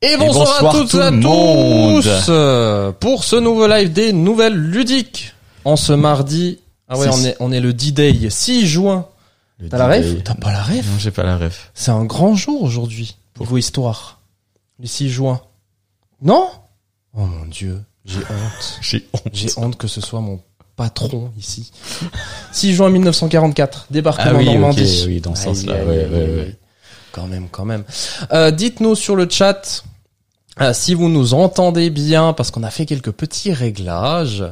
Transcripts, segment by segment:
Et bonsoir, bonsoir à toutes tout et à monde. tous euh, pour ce nouveau live des nouvelles ludiques en ce mardi. Ah ouais, on est on est le D-Day 6 juin. T'as la ref T'as pas la ref Non, j'ai pas la ref. C'est un grand jour aujourd'hui niveau histoire. Le 6 juin. Non Oh mon dieu, j'ai honte. J'ai honte. J'ai honte que ce soit mon patron ici. 6 juin 1944, débarquement Ah oui, Normandie. oui, dans ce sens-là, ouais, ouais, ouais. Quand même, quand même. Euh, Dites-nous sur le chat euh, si vous nous entendez bien, parce qu'on a fait quelques petits réglages.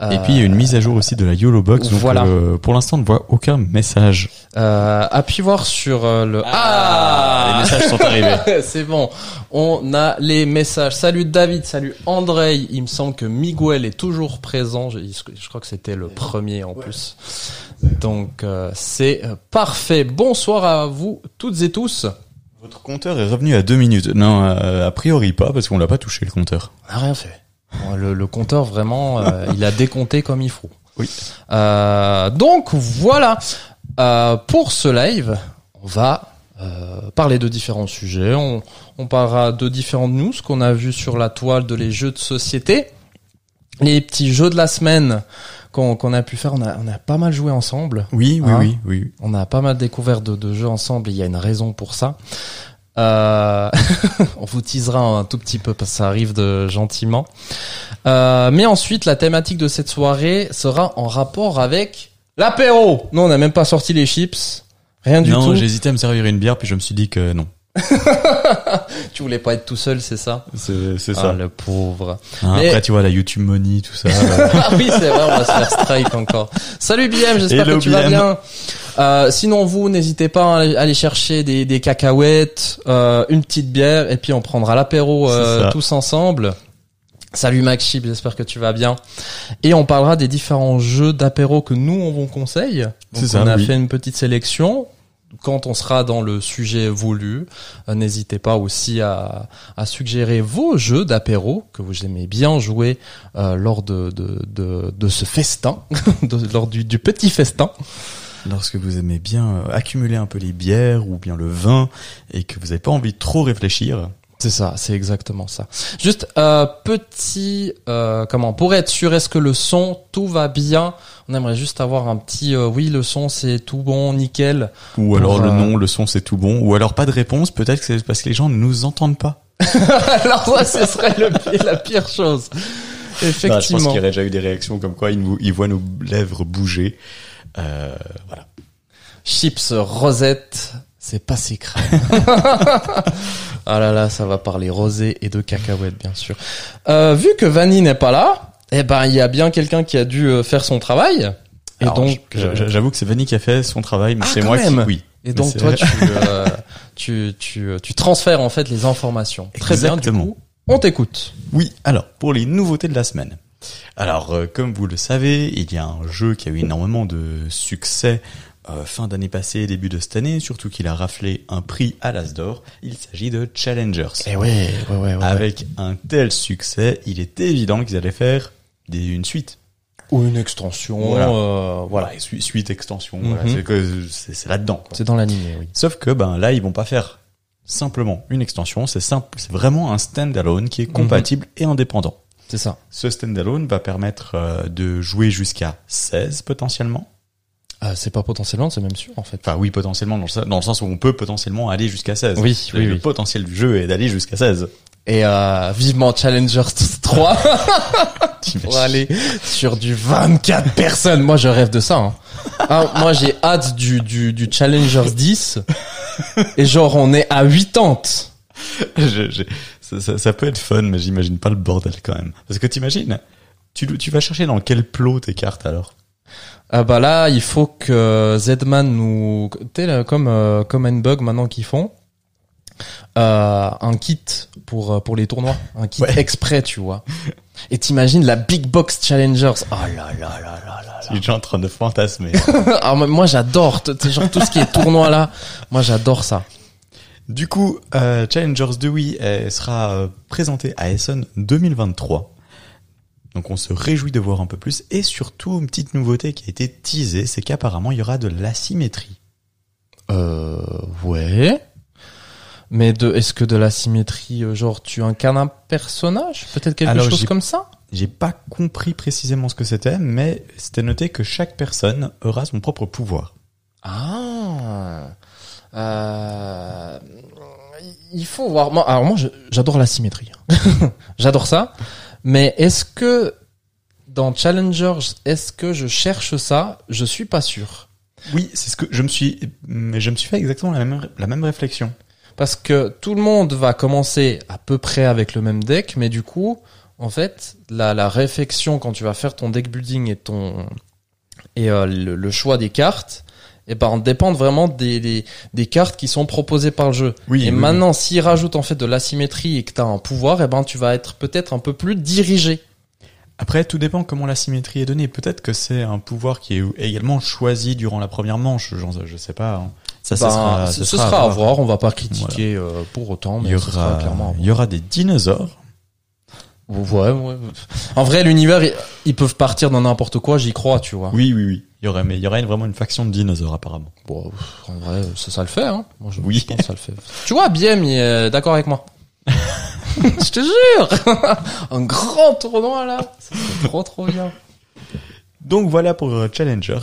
Euh, Et puis il y a une mise à jour aussi de la YOLO Box. Donc Voilà. euh, pour l'instant, on ne voit aucun message. euh, appuyez voir sur euh, le... Les messages sont arrivés. C'est bon, on a les messages. Salut David, salut André. Il me semble que Miguel est toujours présent. Je, je crois que c'était le premier en plus. Donc euh, c'est euh, parfait. Bonsoir à vous toutes et tous. Votre compteur est revenu à deux minutes. Non, euh, a priori pas, parce qu'on l'a pas touché le compteur. On n'a rien fait. Le, le compteur vraiment, euh, il a décompté comme il faut. Oui. Euh, donc voilà. Euh, pour ce live, on va euh, parler de différents sujets. On, on parlera de différentes news qu'on a vues sur la toile de les jeux de société, les petits jeux de la semaine qu'on a pu faire. On a, on a pas mal joué ensemble. Oui, oui, Hein oui, oui. On a pas mal découvert de, de jeux ensemble. et Il y a une raison pour ça. Euh, on vous teasera un tout petit peu parce que ça arrive de gentiment. Euh, mais ensuite, la thématique de cette soirée sera en rapport avec l'apéro. Non, on n'a même pas sorti les chips. Rien du non, tout. j'hésitais à me servir une bière, puis je me suis dit que non. Tu voulais pas être tout seul, c'est ça C'est c'est Ah, le pauvre. Mais- Après, tu vois, la YouTube Money, tout ça. euh, ah oui, c'est vrai, on va se faire strike encore. Salut BM, j'espère que tu vas bien. Euh, sinon, vous, n'hésitez pas à aller- chercher des, des cacahuètes, euh, une petite bière, et puis on prendra l'apéro euh, ça. tous ensemble. Salut Max Chip, j'espère que tu vas bien. Et on parlera des différents jeux d'apéro que nous, on vous conseille. Donc, C'est ça, on a oui. fait une petite sélection. Quand on sera dans le sujet voulu, euh, n'hésitez pas aussi à, à suggérer vos jeux d'apéro que vous aimez bien jouer euh, lors de, de, de, ce festin, lors du, du petit festin. Lorsque vous aimez bien euh, accumuler un peu les bières ou bien le vin et que vous n'avez pas envie de trop réfléchir, C'est ça, c'est exactement ça. Juste euh, petit, euh, comment pour être sûr, est-ce que le son tout va bien? On aimerait juste avoir un petit, euh, oui, le son c'est tout bon, nickel. ou Pour, alors le euh, nom, le son, c'est tout bon, ou alors pas de réponse, peut-être que c'est parce que les gens ne nous entendent pas. Alors ça, ce serait le la pire chose. Bah, je pense Effectivement. qu'il y aurait déjà eu des réactions comme quoi ils, nous, ils voient nos lèvres bouger. Voilà. Chips rosette, c'est pas si crème. ah là là, ça va parler rosé et de cacahuètes, bien sûr. Euh, vu que Vanny n'est pas là, eh ben il y a bien quelqu'un qui a dû euh, faire son travail. Et Alors, donc, j'avoue que c'est Vanny qui a fait son travail, mais Ah, c'est moi même. qui, oui. et Mais donc toi, tu, euh, tu, tu, tu transfères en fait les informations. Très bien, du Exactement. coup, on t'écoute. Oui, alors, pour les nouveautés de la semaine. Alors, euh, comme vous le savez, il y a un jeu qui a eu énormément de succès euh, fin d'année passée, début de cette année, surtout qu'il a raflé un prix à l'Asdor. Il s'agit de Challengers. Eh ouais, ouais, ouais, ouais. Avec un tel succès, il est évident qu'ils allaient faire des, une suite. Ou une extension, Voilà. euh, voilà. Voilà, su- suite, extension, Mhm. voilà, c'est que c'est c'est là-dedans. C'est dans l'animé, oui. Sauf que ben là, ils vont pas faire simplement une extension, c'est simple, c'est vraiment un standalone qui est Mhm. compatible et indépendant. C'est ça. Ce standalone va permettre euh, de jouer jusqu'à 16 potentiellement. Euh, c'est pas potentiellement, c'est même sûr en fait. Enfin oui, potentiellement dans le, sens- dans le sens où on peut potentiellement aller jusqu'à 16. Oui, le, oui, le oui. potentiel du jeu est d'aller jusqu'à 16. Et euh, vivement Challengers 3 pour aller sur du 24 personnes. Moi, je rêve de ça. Hein. Ah, moi, j'ai hâte du, du, du Challengers 10. Et genre, on est à 80. Je- je- ça, ça- ça peut être fun, mais j'imagine pas le bordel quand même. Parce que t'imagines, tu, tu vas chercher dans quel plot tes cartes alors? Ah bah là, il faut que Zedman nous... Tu sais, là, comme, euh, comme N-Bug maintenant qu'ils font, euh, un kit pour, euh, pour les tournois. Un kit Ouais. exprès, tu vois. Et t'imagines la Big Box Challengers. Oh là là là là là Je suis déjà en train de fantasmer. Ah, moi- j'adore, genre tout ce qui est tournoi là, moi j'adore ça. Du coup, euh, Challengers 2 oui euh, sera présenté à Essen 2023. Donc on se réjouit de voir un peu plus. Et surtout, une petite nouveauté qui a été teasée, c'est qu'apparemment il y aura de l'asymétrie. Euh, ouais. Mais de, est-ce que de la symétrie, euh, genre tu incarnes un personnage, peut-être quelque Alors, chose comme ça? J'ai pas compris précisément ce que c'était, mais c'était noté que chaque personne aura son propre pouvoir. Ah. Euh, il faut voir. Alors moi, j'adore la symétrie. j'adore ça. Mais est-ce que dans Challenger, est-ce que je cherche ça? Je suis pas sûr. Oui, c'est ce que je me suis, mais je me suis fait exactement la même, la même réflexion. Parce que tout le monde va commencer à peu près avec le même deck, mais du coup, en fait, la, la réflexion quand tu vas faire ton deck building et ton et euh, le, le choix des cartes, et ben dépendent vraiment des, des, des cartes qui sont proposées par le jeu. Oui. et maintenant, s'ils rajoutent en fait de l'asymétrie et que tu as un pouvoir, et ben tu vas être peut-être un peu plus dirigé. Après, tout dépend comment la symétrie est donnée. Peut-être que c'est un pouvoir qui est également choisi durant la première manche. Genre, je sais pas. hein. Ça, ça Ben, sera, ce, ça ce sera sera à voir. On va pas critiquer Voilà. euh, pour autant, mais Il y ce sera aura, clairement. il y aura des dinosaures. voir. Ouais, ouais. En vrai, l'univers, ils peuvent partir dans n'importe quoi. J'y crois, tu vois. Oui, oui, oui. Il y aurait, mais il y aurait vraiment une faction de dinosaures apparemment. Bon, en vrai, ça, ça le fait, hein. Moi, je Oui. je pense que ça le fait. Tu vois, BM, il est d'accord avec moi. je te jure! Un grand tournoi, là. Serait trop, trop bien. Donc voilà pour euh, Challengers.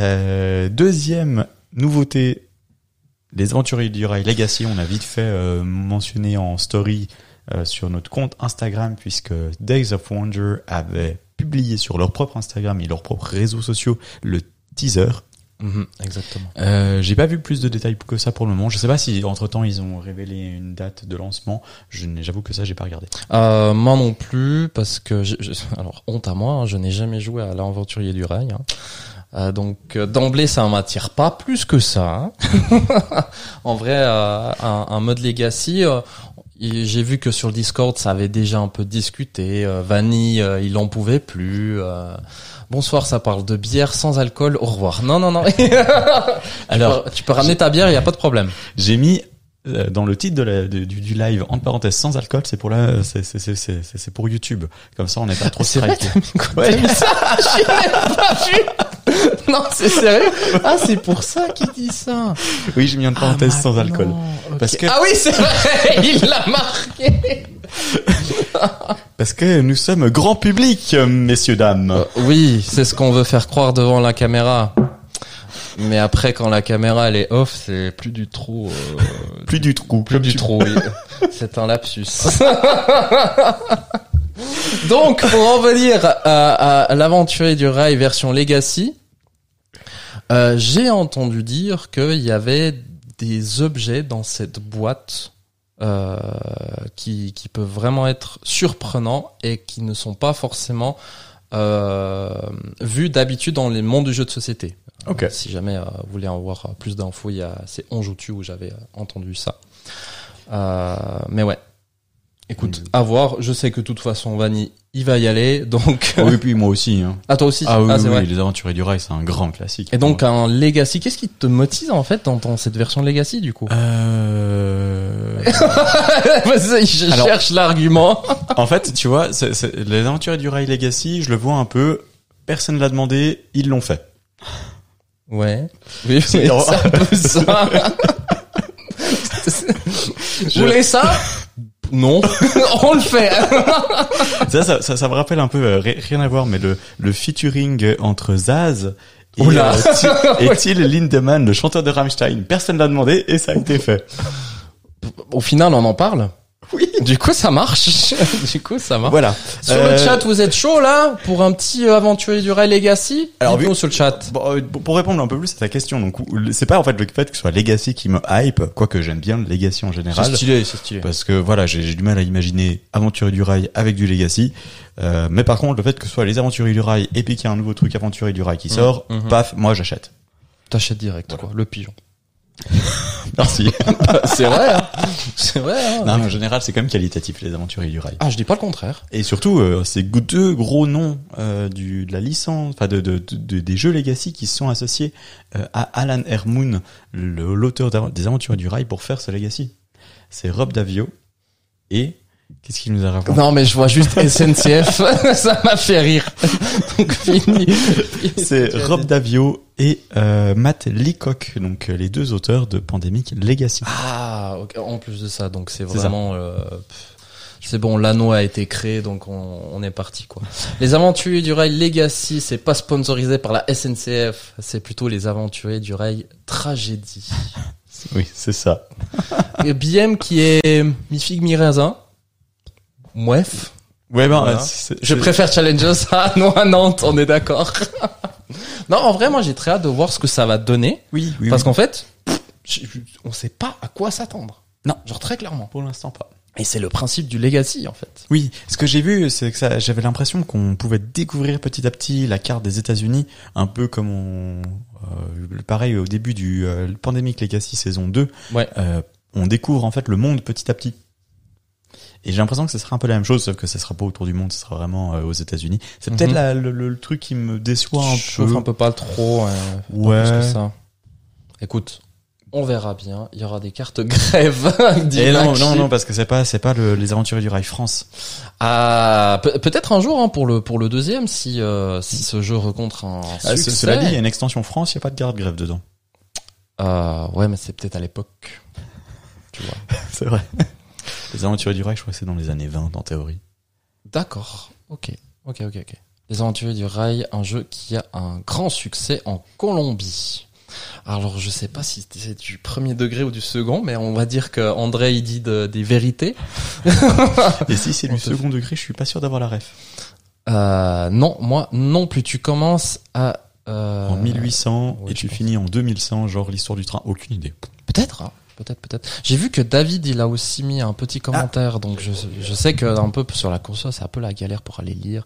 Euh, deuxième nouveauté, les aventuriers du rail Legacy. On a vite fait euh, mentionner en story euh, sur notre compte Instagram puisque Days of Wonder avait publié sur leur propre Instagram et leurs propres réseaux sociaux le teaser. Mhm, exactement. Euh, J'ai pas vu plus de détails que ça pour le moment. Je sais pas si entre temps ils ont révélé une date de lancement. Je n'ai- J'avoue que ça j'ai pas regardé. Euh, moi non plus, parce que, je- je- alors, honte à moi, hein, je n'ai jamais joué à l'aventurier du rail. hein. Euh, donc, euh, d'emblée, ça m'attire pas plus que ça. hein. en vrai, un, un mode Legacy, j'ai vu que sur le Discord, ça avait déjà un peu discuté. Euh, Vanille, euh, il en pouvait plus. euh, Bonsoir, ça parle de bière sans alcool. Au revoir. Non, non, non. Alors, tu peux, tu peux ramener ta bière, il y a pas de problème. J'ai mis dans le titre de la- du, du live entre parenthèses sans alcool, c'est pour la, c'est c'est c'est c'est c'est pour YouTube. Comme ça, on n'est pas trop quoi Ouais. Ça pas vu. Non, c'est sérieux Ah, c'est pour ça qu'il dit ça. Oui, j'ai mis entre parenthèses Ah, sans maintenant, alcool. Parce que- Ah oui, c'est vrai, il l'a marqué. Parce que nous sommes grand public, euh, messieurs dames. Euh, oui, c'est ce qu'on veut faire croire devant la caméra. Mais après, quand la caméra elle est off, c'est plus du tout. euh, Plus du trou. plus du trop. oui. C'est un lapsus. Donc, pour en venir à, à l'aventurier du rail version Legacy, euh, j'ai entendu dire qu'il y avait des objets dans cette boîte euh, qui, qui peuvent vraiment être surprenants et qui ne sont pas forcément euh, vus d'habitude dans les mondes du jeu de société. Euh, si jamais euh, vous voulez en voir plus d'infos, il y a c'est Onjoutu où j'avais entendu ça. Euh, mais ouais. Écoute, Mm. à voir. Je sais que de toute façon, Vanny, il va y aller. Donc, Ah oui, puis moi aussi. Hein. ah toi aussi? Ah oui, vrai. les aventuriers du rail, c'est un grand classique. Et donc un Legacy. Qu'est-ce qui te motive en fait dans, dans cette version Legacy du coup? Euh... Je Alors- cherche l'argument. en fait, tu vois, les aventuriers du rail Legacy, je le vois un peu. Personne l'a demandé, ils l'ont fait. Ouais. Oui, C'est- c'est un peu ça. Vous voulez ça? Non. On le fait. ça, ça, ça, ça me rappelle un peu, euh, ri- rien à voir, mais le, le featuring entre Zaz et, Oula. euh, et Till Lindemann, le chanteur de Rammstein. Personne l'a demandé et ça a été fait. Au final, on en parle. Oui. Du coup, ça marche. du coup, ça marche. Voilà. Sur Euh, le chat, vous êtes chaud là pour un petit euh, aventurier du Rail Legacy? Alors, vu- sur le chat. Bon, euh, pour pour répondre un peu plus à ta question, donc c'est pas en fait le fait que ce soit Legacy qui me hype, quoique j'aime bien le Legacy en général, stylé, c'est stylé. parce que voilà, j'ai du mal à imaginer Aventurier du Rail avec du Legacy. Euh, mais par contre, le fait que ce soit les Aventuriers du Rail et puis qu'il y a un nouveau truc Aventurier du Rail qui sort, mhm. paf, moi j'achète. T'achètes direct, quoi. Le pigeon. Merci. c'est vrai, hein. C'est vrai, hein. non, mais en général, c'est quand même qualitatif les Aventuriers du Rail. Ah, je dis pas le contraire. Et surtout, euh, c'est deux gros noms euh, du, de la licence, enfin de, de, de- des jeux Legacy qui se sont associés euh, à Alan Hermoon, l'auteur des Aventuriers du Rail, pour faire ce Legacy. C'est Rob Davio et Qu'est-ce qu'il nous a raconté Non, mais je vois juste SNCF. ça m'a fait rire. Donc, fini. C'est Rob Davio et euh, Matt Leacock, donc euh, les deux auteurs de Pandemic Legacy. Ah, ok. en plus de ça, donc c'est vraiment. euh, c'est bon, l'anneau a été créé, donc on, on est parti quoi. Les aventuriers du rail Legacy, c'est pas sponsorisé par la SNCF, c'est plutôt les aventuriers du rail Tragédie. Oui, c'est ça. Et BM qui est mi figue mi raisin. Bref, Ouais, ben, Voilà. c'est- je c'est- préfère Challenger ça, non à Nantes, on est d'accord. non, en vrai, moi j'ai très hâte de voir ce que ça va donner, Oui, oui, parce oui. qu'en fait, on sait pas à quoi s'attendre. Non. genre très clairement. pour l'instant pas. Et c'est le principe du Legacy en fait. Oui, ce que j'ai vu, c'est que ça, j'avais l'impression qu'on pouvait découvrir petit à petit la carte des États-Unis, un peu comme on, euh, pareil au début du euh, Pandemic Legacy saison 2, Ouais. euh, on découvre en fait le monde petit à petit. Et j'ai l'impression que ce sera un peu la même chose, sauf que ce sera pas autour du monde, ce sera vraiment euh, aux États-Unis. C'est peut-être Mhm. le, le- le truc qui me déçoit un chauffe peu. un peu pas trop. euh, Ouais. plus que ça. Écoute, on verra bien. Il y aura des cartes grève. Et non, non, non, parce que c'est pas, c'est pas le- les aventuriers du rail France. Ah, pe- peut-être un jour hein, pour le pour le deuxième si euh, si ce jeu rencontre un Ah, succès. ce- cela dit, il y a une extension France, il y a pas de garde grève dedans. Euh, ouais, mais c'est peut-être à l'époque. Tu vois. C'est vrai. Les aventuriers du rail, je crois que c'est dans les années 20 en théorie. D'accord. Ok. Ok. Ok. Ok. Les Aventuriers du Rail, un jeu qui a un grand succès en Colombie. Alors, je sais pas si c'est du premier degré ou du second, mais on va dire que André il dit de- des vérités. Et si c'est du second degré, je suis pas sûr d'avoir la ref. Euh, non, moi non plus. Tu commences à euh, en 1800 ouais, et tu pense. finis en 2100, genre l'histoire du train. Aucune idée. Peut-être, hein, peut-être, peut-être. J'ai vu que David, il a aussi mis un petit commentaire, donc je, je sais que un peu sur la console, c'est un peu la galère pour aller lire.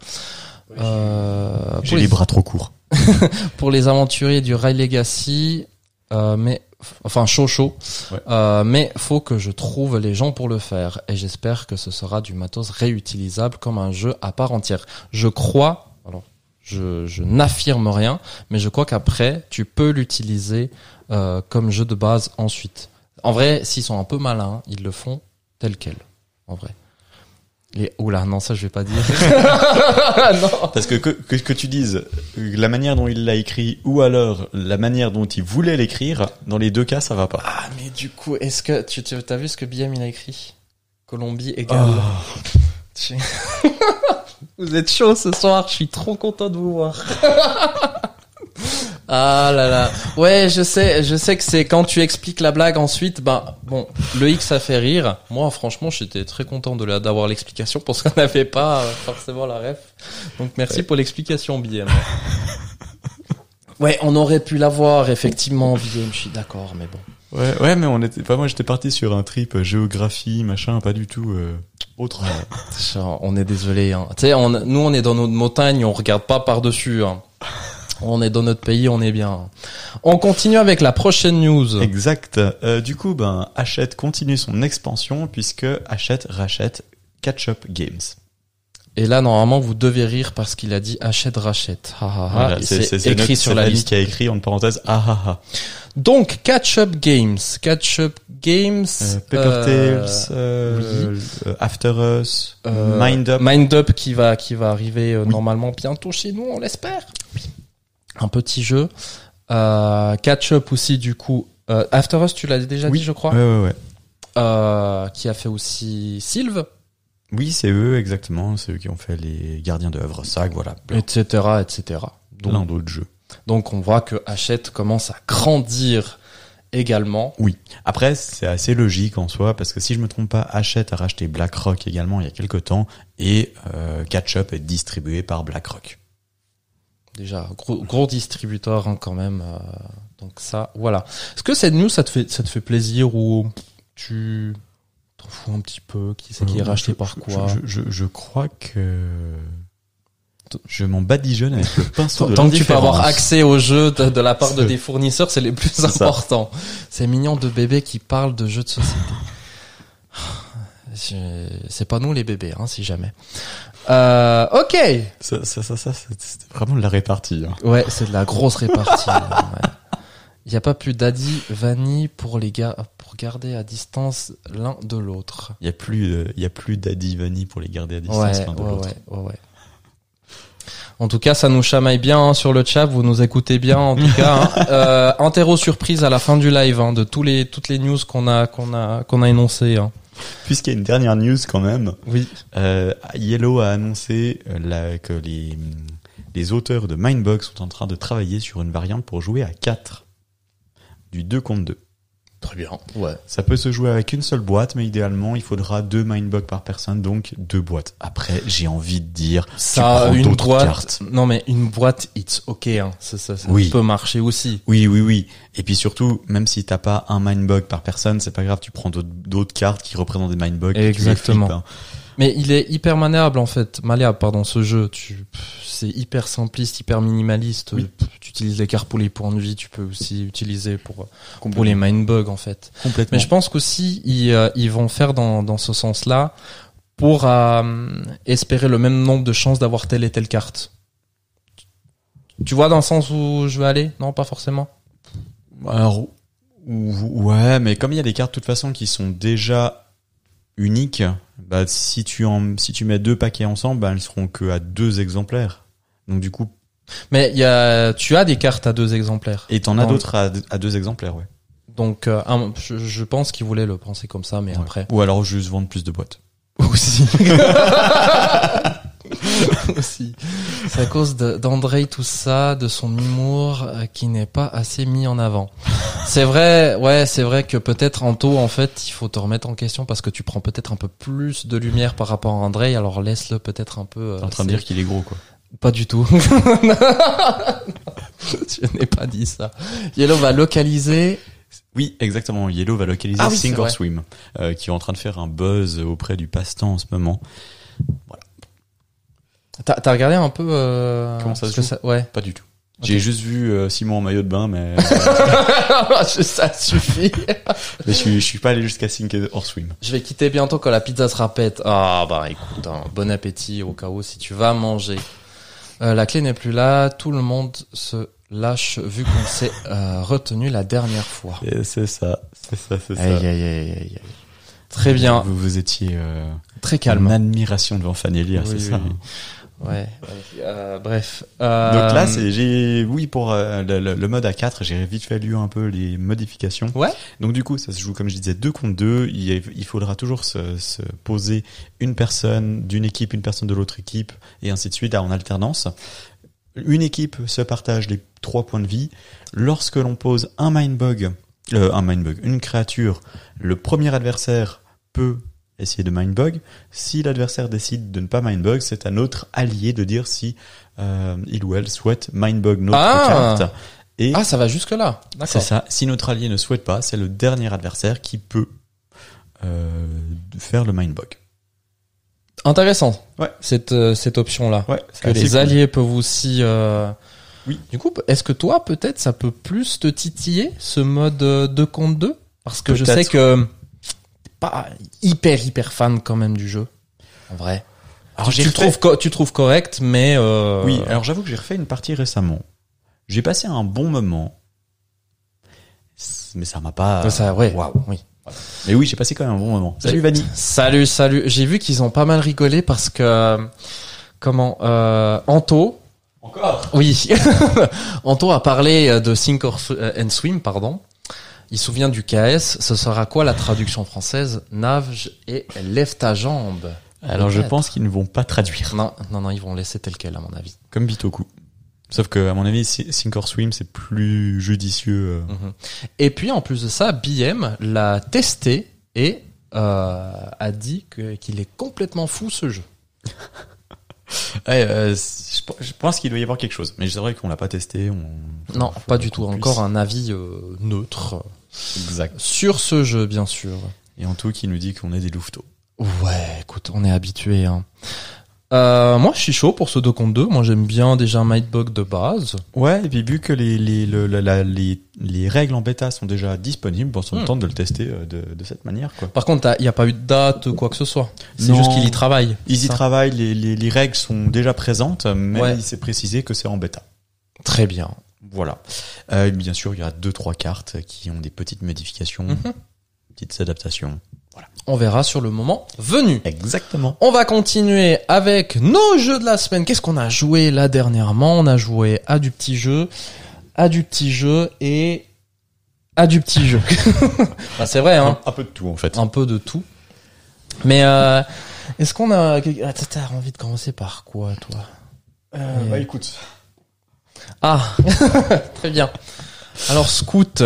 Euh, pour, J'ai les, les bras trop courts. pour les aventuriers du Rail Legacy, euh, mais enfin chaud chaud, Ouais. euh, mais faut que je trouve les gens pour le faire, et j'espère que ce sera du matos réutilisable comme un jeu à part entière. Je crois, alors je, je n'affirme rien, mais je crois qu'après tu peux l'utiliser euh, comme jeu de base ensuite. En vrai, s'ils sont un peu malins, ils le font tel quel. En vrai. Et oula, non, ça je vais pas dire. non. Parce que, que que que tu dises la manière dont il l'a écrit ou alors la manière dont il voulait l'écrire, dans les deux cas, ça va pas. Ah, mais du coup, est-ce que tu tu- t'as vu ce que BM il a écrit? Colombie égale. J'ai- vous êtes chaud ce soir, je suis trop content de vous voir. ah là là. Ouais, je sais, je sais que c'est quand tu expliques la blague ensuite, ben bon, le X ça fait rire. Moi franchement, j'étais très content de la- d'avoir l'explication parce qu'on n'avait pas euh, forcément la ref. Donc merci pour l'explication BM. Ouais, on aurait pu l'avoir effectivement BM, je suis d'accord, mais bon. Ouais, ouais, mais on était, pas moi, j'étais parti sur un trip euh, géographie, machin, pas du tout euh, autre. On est désolé. Hein. Tu sais, on, nous, on est dans notre montagne, on regarde pas par dessus. Hein. On est dans notre pays, on est bien. On continue avec la prochaine news. Exact. Euh, du coup, ben, Hachette continue son expansion puisque Hachette rachète Catch Up Games. Et là, normalement, vous devez rire parce qu'il a dit achète rachète. Ha, ha, ha. Voilà, c'est écrit notre- sur la liste. qui a écrit en parenthèse ah ah ah. Donc, Catch Up Games. Catch Up Games. Euh, Paper euh, Tales, euh, euh, After Us, Mind Up. Mind Up qui va qui va arriver normalement bientôt chez nous, on l'espère. Un petit jeu. Euh, Catch Up aussi du coup. Euh, After Us, tu l'as déjà Oui. dit, je crois. Ouais, ouais, ouais. Euh, qui a fait aussi Sylve, Oui, c'est eux, exactement. C'est eux qui ont fait les gardiens d'œuvre, SAG, voilà. Plein, etc., etc. plein Donc, d'autres jeux. donc on voit que Hachette commence à grandir également. Oui. Après, c'est assez logique en soi, parce que si je me trompe pas, Hachette a racheté BlackRock également il y a quelques temps, et euh, Catch Up est distribué par BlackRock. Déjà, gros, gros distributeur hein, quand même. euh, donc ça, voilà. Est-ce que cette news, ça te fait, ça te fait plaisir ou tu t'en fous un petit peu Qui c'est qui est Euh, racheté je- par quoi? je, je, je crois que je m'en badigeonne avec le pinceau de Tant que tu peux avoir accès aux jeux de, de la part de des fournisseurs, c'est les plus importants. C'est mignon de bébés qui parlent de jeux de société. C'est pas nous les bébés, hein, si jamais. Euh, ok. Ça, ça, ça, c'est vraiment de la répartie. Hein. Ouais, c'est de la grosse répartie. Il n'y a pas plus Daddy Vanny pour les gars pour garder à distance l'un de l'autre. Il y a plus, euh, il y a plus Daddy Vanny pour les garder à distance ouais, l'un de l'autre. ouais, ouais, ouais. En tout cas, ça nous chamaille bien hein, sur le chat. Vous nous écoutez bien, en tout cas. Hein. Euh, interro surprise à la fin du live hein, de tous les toutes les news qu'on a qu'on a qu'on a énoncées. Hein. Puisqu'il y a une dernière news quand même, Oui. euh, Yellow a annoncé euh, la- que les, les auteurs de Mindbug sont en train de travailler sur une variante pour jouer à 4 du 2 contre 2. Très bien. Ouais. Ça peut se jouer avec une seule boîte, mais idéalement, il faudra deux Mindbug par personne, donc deux boîtes. Après, j'ai envie de dire, tu Ça, prends une boîte. cartes. Non, mais une boîte, it's ok. Hein. Ça, ça, ça Oui. peut marcher aussi. Oui, oui, oui. Et puis surtout, même si t'as pas un Mindbug par personne, c'est pas grave, tu prends d'autres- cartes qui représentent des Mindbugs. et tu les Exactement. flippes, hein. Mais il est hyper maniable en fait, malléable pardon ce jeu. Tu, c'est hyper simpliste, hyper minimaliste. Oui. Tu utilises les cartes pour les points de vie, tu peux aussi utiliser pour pour les mindbugs en fait. Complètement. Mais je pense qu'aussi ils euh, ils vont faire dans dans ce sens-là pour euh, espérer le même nombre de chances d'avoir telle et telle carte. Tu vois dans le sens où je veux aller? Non, pas forcément. Alors, ou- ouais, mais comme il y a des cartes de toute façon qui sont déjà uniques, bah si tu en, si tu mets deux paquets ensemble, bah elles seront que à deux exemplaires. Donc du coup, Mais il y a, tu as des cartes à deux exemplaires. et t'en as d'autres à, à deux exemplaires, ouais. Donc, euh, un- je, je pense qu'ils voulaient le penser comme ça, mais Ouais. après. Ou alors juste vendre plus de boîtes. Aussi. Aussi. C'est à cause d'André tout ça, de son humour euh, qui n'est pas assez mis en avant. C'est vrai, ouais, c'est vrai que peut-être Anto, en fait, il faut te remettre en question parce que tu prends peut-être un peu plus de lumière par rapport à André, alors laisse-le peut-être un peu. euh, T'es en train de dire qu'il est gros, quoi. Pas du tout. Je n'ai pas dit ça. Yellow va localiser. Oui, exactement. Yellow va localiser Ah oui, c'est or. Swim, euh, qui est en train de faire un buzz auprès du passe-temps en ce moment. T'as t'as regardé un peu euh, Comment ça se joue Ouais. Pas du tout. J'ai juste vu euh, Simon en maillot de bain, mais, ça suffit. mais je, suis, je suis pas allé jusqu'à Sink or Swim. Je vais quitter bientôt quand la pizza sera pète. Ah bah écoute, hein, bon appétit au cas où si tu vas manger. Euh, la clé n'est plus là, tout le monde se lâche vu qu'on s'est euh, retenu la dernière fois. C'est ça, c'est ça, c'est ça. Aïe, aïe, aïe, aïe, aïe. Très bien, Vous, vous étiez euh, très en calme. admiration devant Fanelia, Oui, c'est ça. oui. Ouais, ouais. Euh, bref. Euh, Donc là, c'est j'ai oui pour euh, le, le- le mode A4, j'ai vite fait lu un peu les modifications. Ouais. Donc du coup, ça se joue comme je disais deux contre deux. Il, faudra toujours se, se poser une personne d'une équipe, une personne de l'autre équipe, et ainsi de suite en alternance. Une équipe se partage les trois points de vie. Lorsque l'on pose un mindbug, euh, un mindbug, une créature, le premier adversaire peut essayer de mindbug. Si l'adversaire décide de ne pas mindbug, c'est à notre allié de dire si euh, il ou elle souhaite mindbug notre Ah. carte. Et Ah, ça va jusque là. c'est ça. Si notre allié ne souhaite pas, c'est le dernier adversaire qui peut euh, faire le mindbug. Intéressant. Ouais. Cette euh, cette option là. Ouais, que les alliés peuvent aussi. euh, Oui. Du coup, est-ce que toi, peut-être, ça peut plus te titiller ce mode 2 contre 2 Parce que je sais que pas hyper hyper fan quand même du jeu. En vrai. Alors tu, j'ai tu le trouves co- tu trouves correct, mais euh, Oui, alors j'avoue que j'ai refait une partie récemment. J'ai passé un bon moment. Mais ça m'a pas. ça, ouais. Waouh. Oui. Mais oui, j'ai passé quand même un bon moment. Salut Vanny. Salut, salut. J'ai vu qu'ils ont pas mal rigolé parce que euh, comment euh, Anto, Encore? Oui. Anto a parlé euh, de Sink or euh, and Swim, pardon. Il se souvient du KS. Ce sera quoi la traduction française? Navge et lève ta jambe. Alors je pense qu'ils ne vont pas traduire. Non, non, non, ils vont laisser tel quel à mon avis. Comme Bitoku. Sauf que, à mon avis, Si- Sink or Swim, c'est plus judicieux. euh. Mhm. Et puis en plus de ça, BM l'a testé et euh, a dit que qu'il est complètement fou ce jeu. Ouais, euh, je, je pense qu'il doit y avoir quelque chose. Mais c'est vrai qu'on l'a pas testé. On... Non, pas du tout. Encore un avis euh, neutre Exact. sur ce jeu, bien sûr. Et Anto qui nous dit qu'on est des louveteaux. Ouais, écoute, on est habitué. Hein. Euh, moi, je suis chaud pour ce 2 contre 2. Moi, j'aime bien déjà Mightbug de base. Ouais, et puis vu que les, les, le- la- la- les, les règles en bêta sont déjà disponibles, bon, on Hmm. tente de le tester euh, de, de cette manière. quoi. Par contre, il n'y a pas eu de date, quoi que ce soit. C'est juste qu'il y travaille. Ils y Ça. travaillent, les, les, les règles sont déjà présentes, mais Ouais. il s'est précisé que c'est en bêta. Très bien. Voilà. Euh, bien sûr, il y a deux trois cartes qui ont des petites modifications, Mhm. petites adaptations. On verra sur le moment venu. Exactement. On va continuer avec nos jeux de la semaine. Qu'est-ce qu'on a joué là dernièrement? On a joué à du petit jeu, à du petit jeu et à du petit jeu. Bah, c'est vrai, hein. Un peu de tout en fait. un peu de tout. Mais euh, est-ce qu'on a... Ah, t'as- T'as envie de commencer par quoi, toi? Euh, bah, écoute. Ah, très bien. Alors, Scout.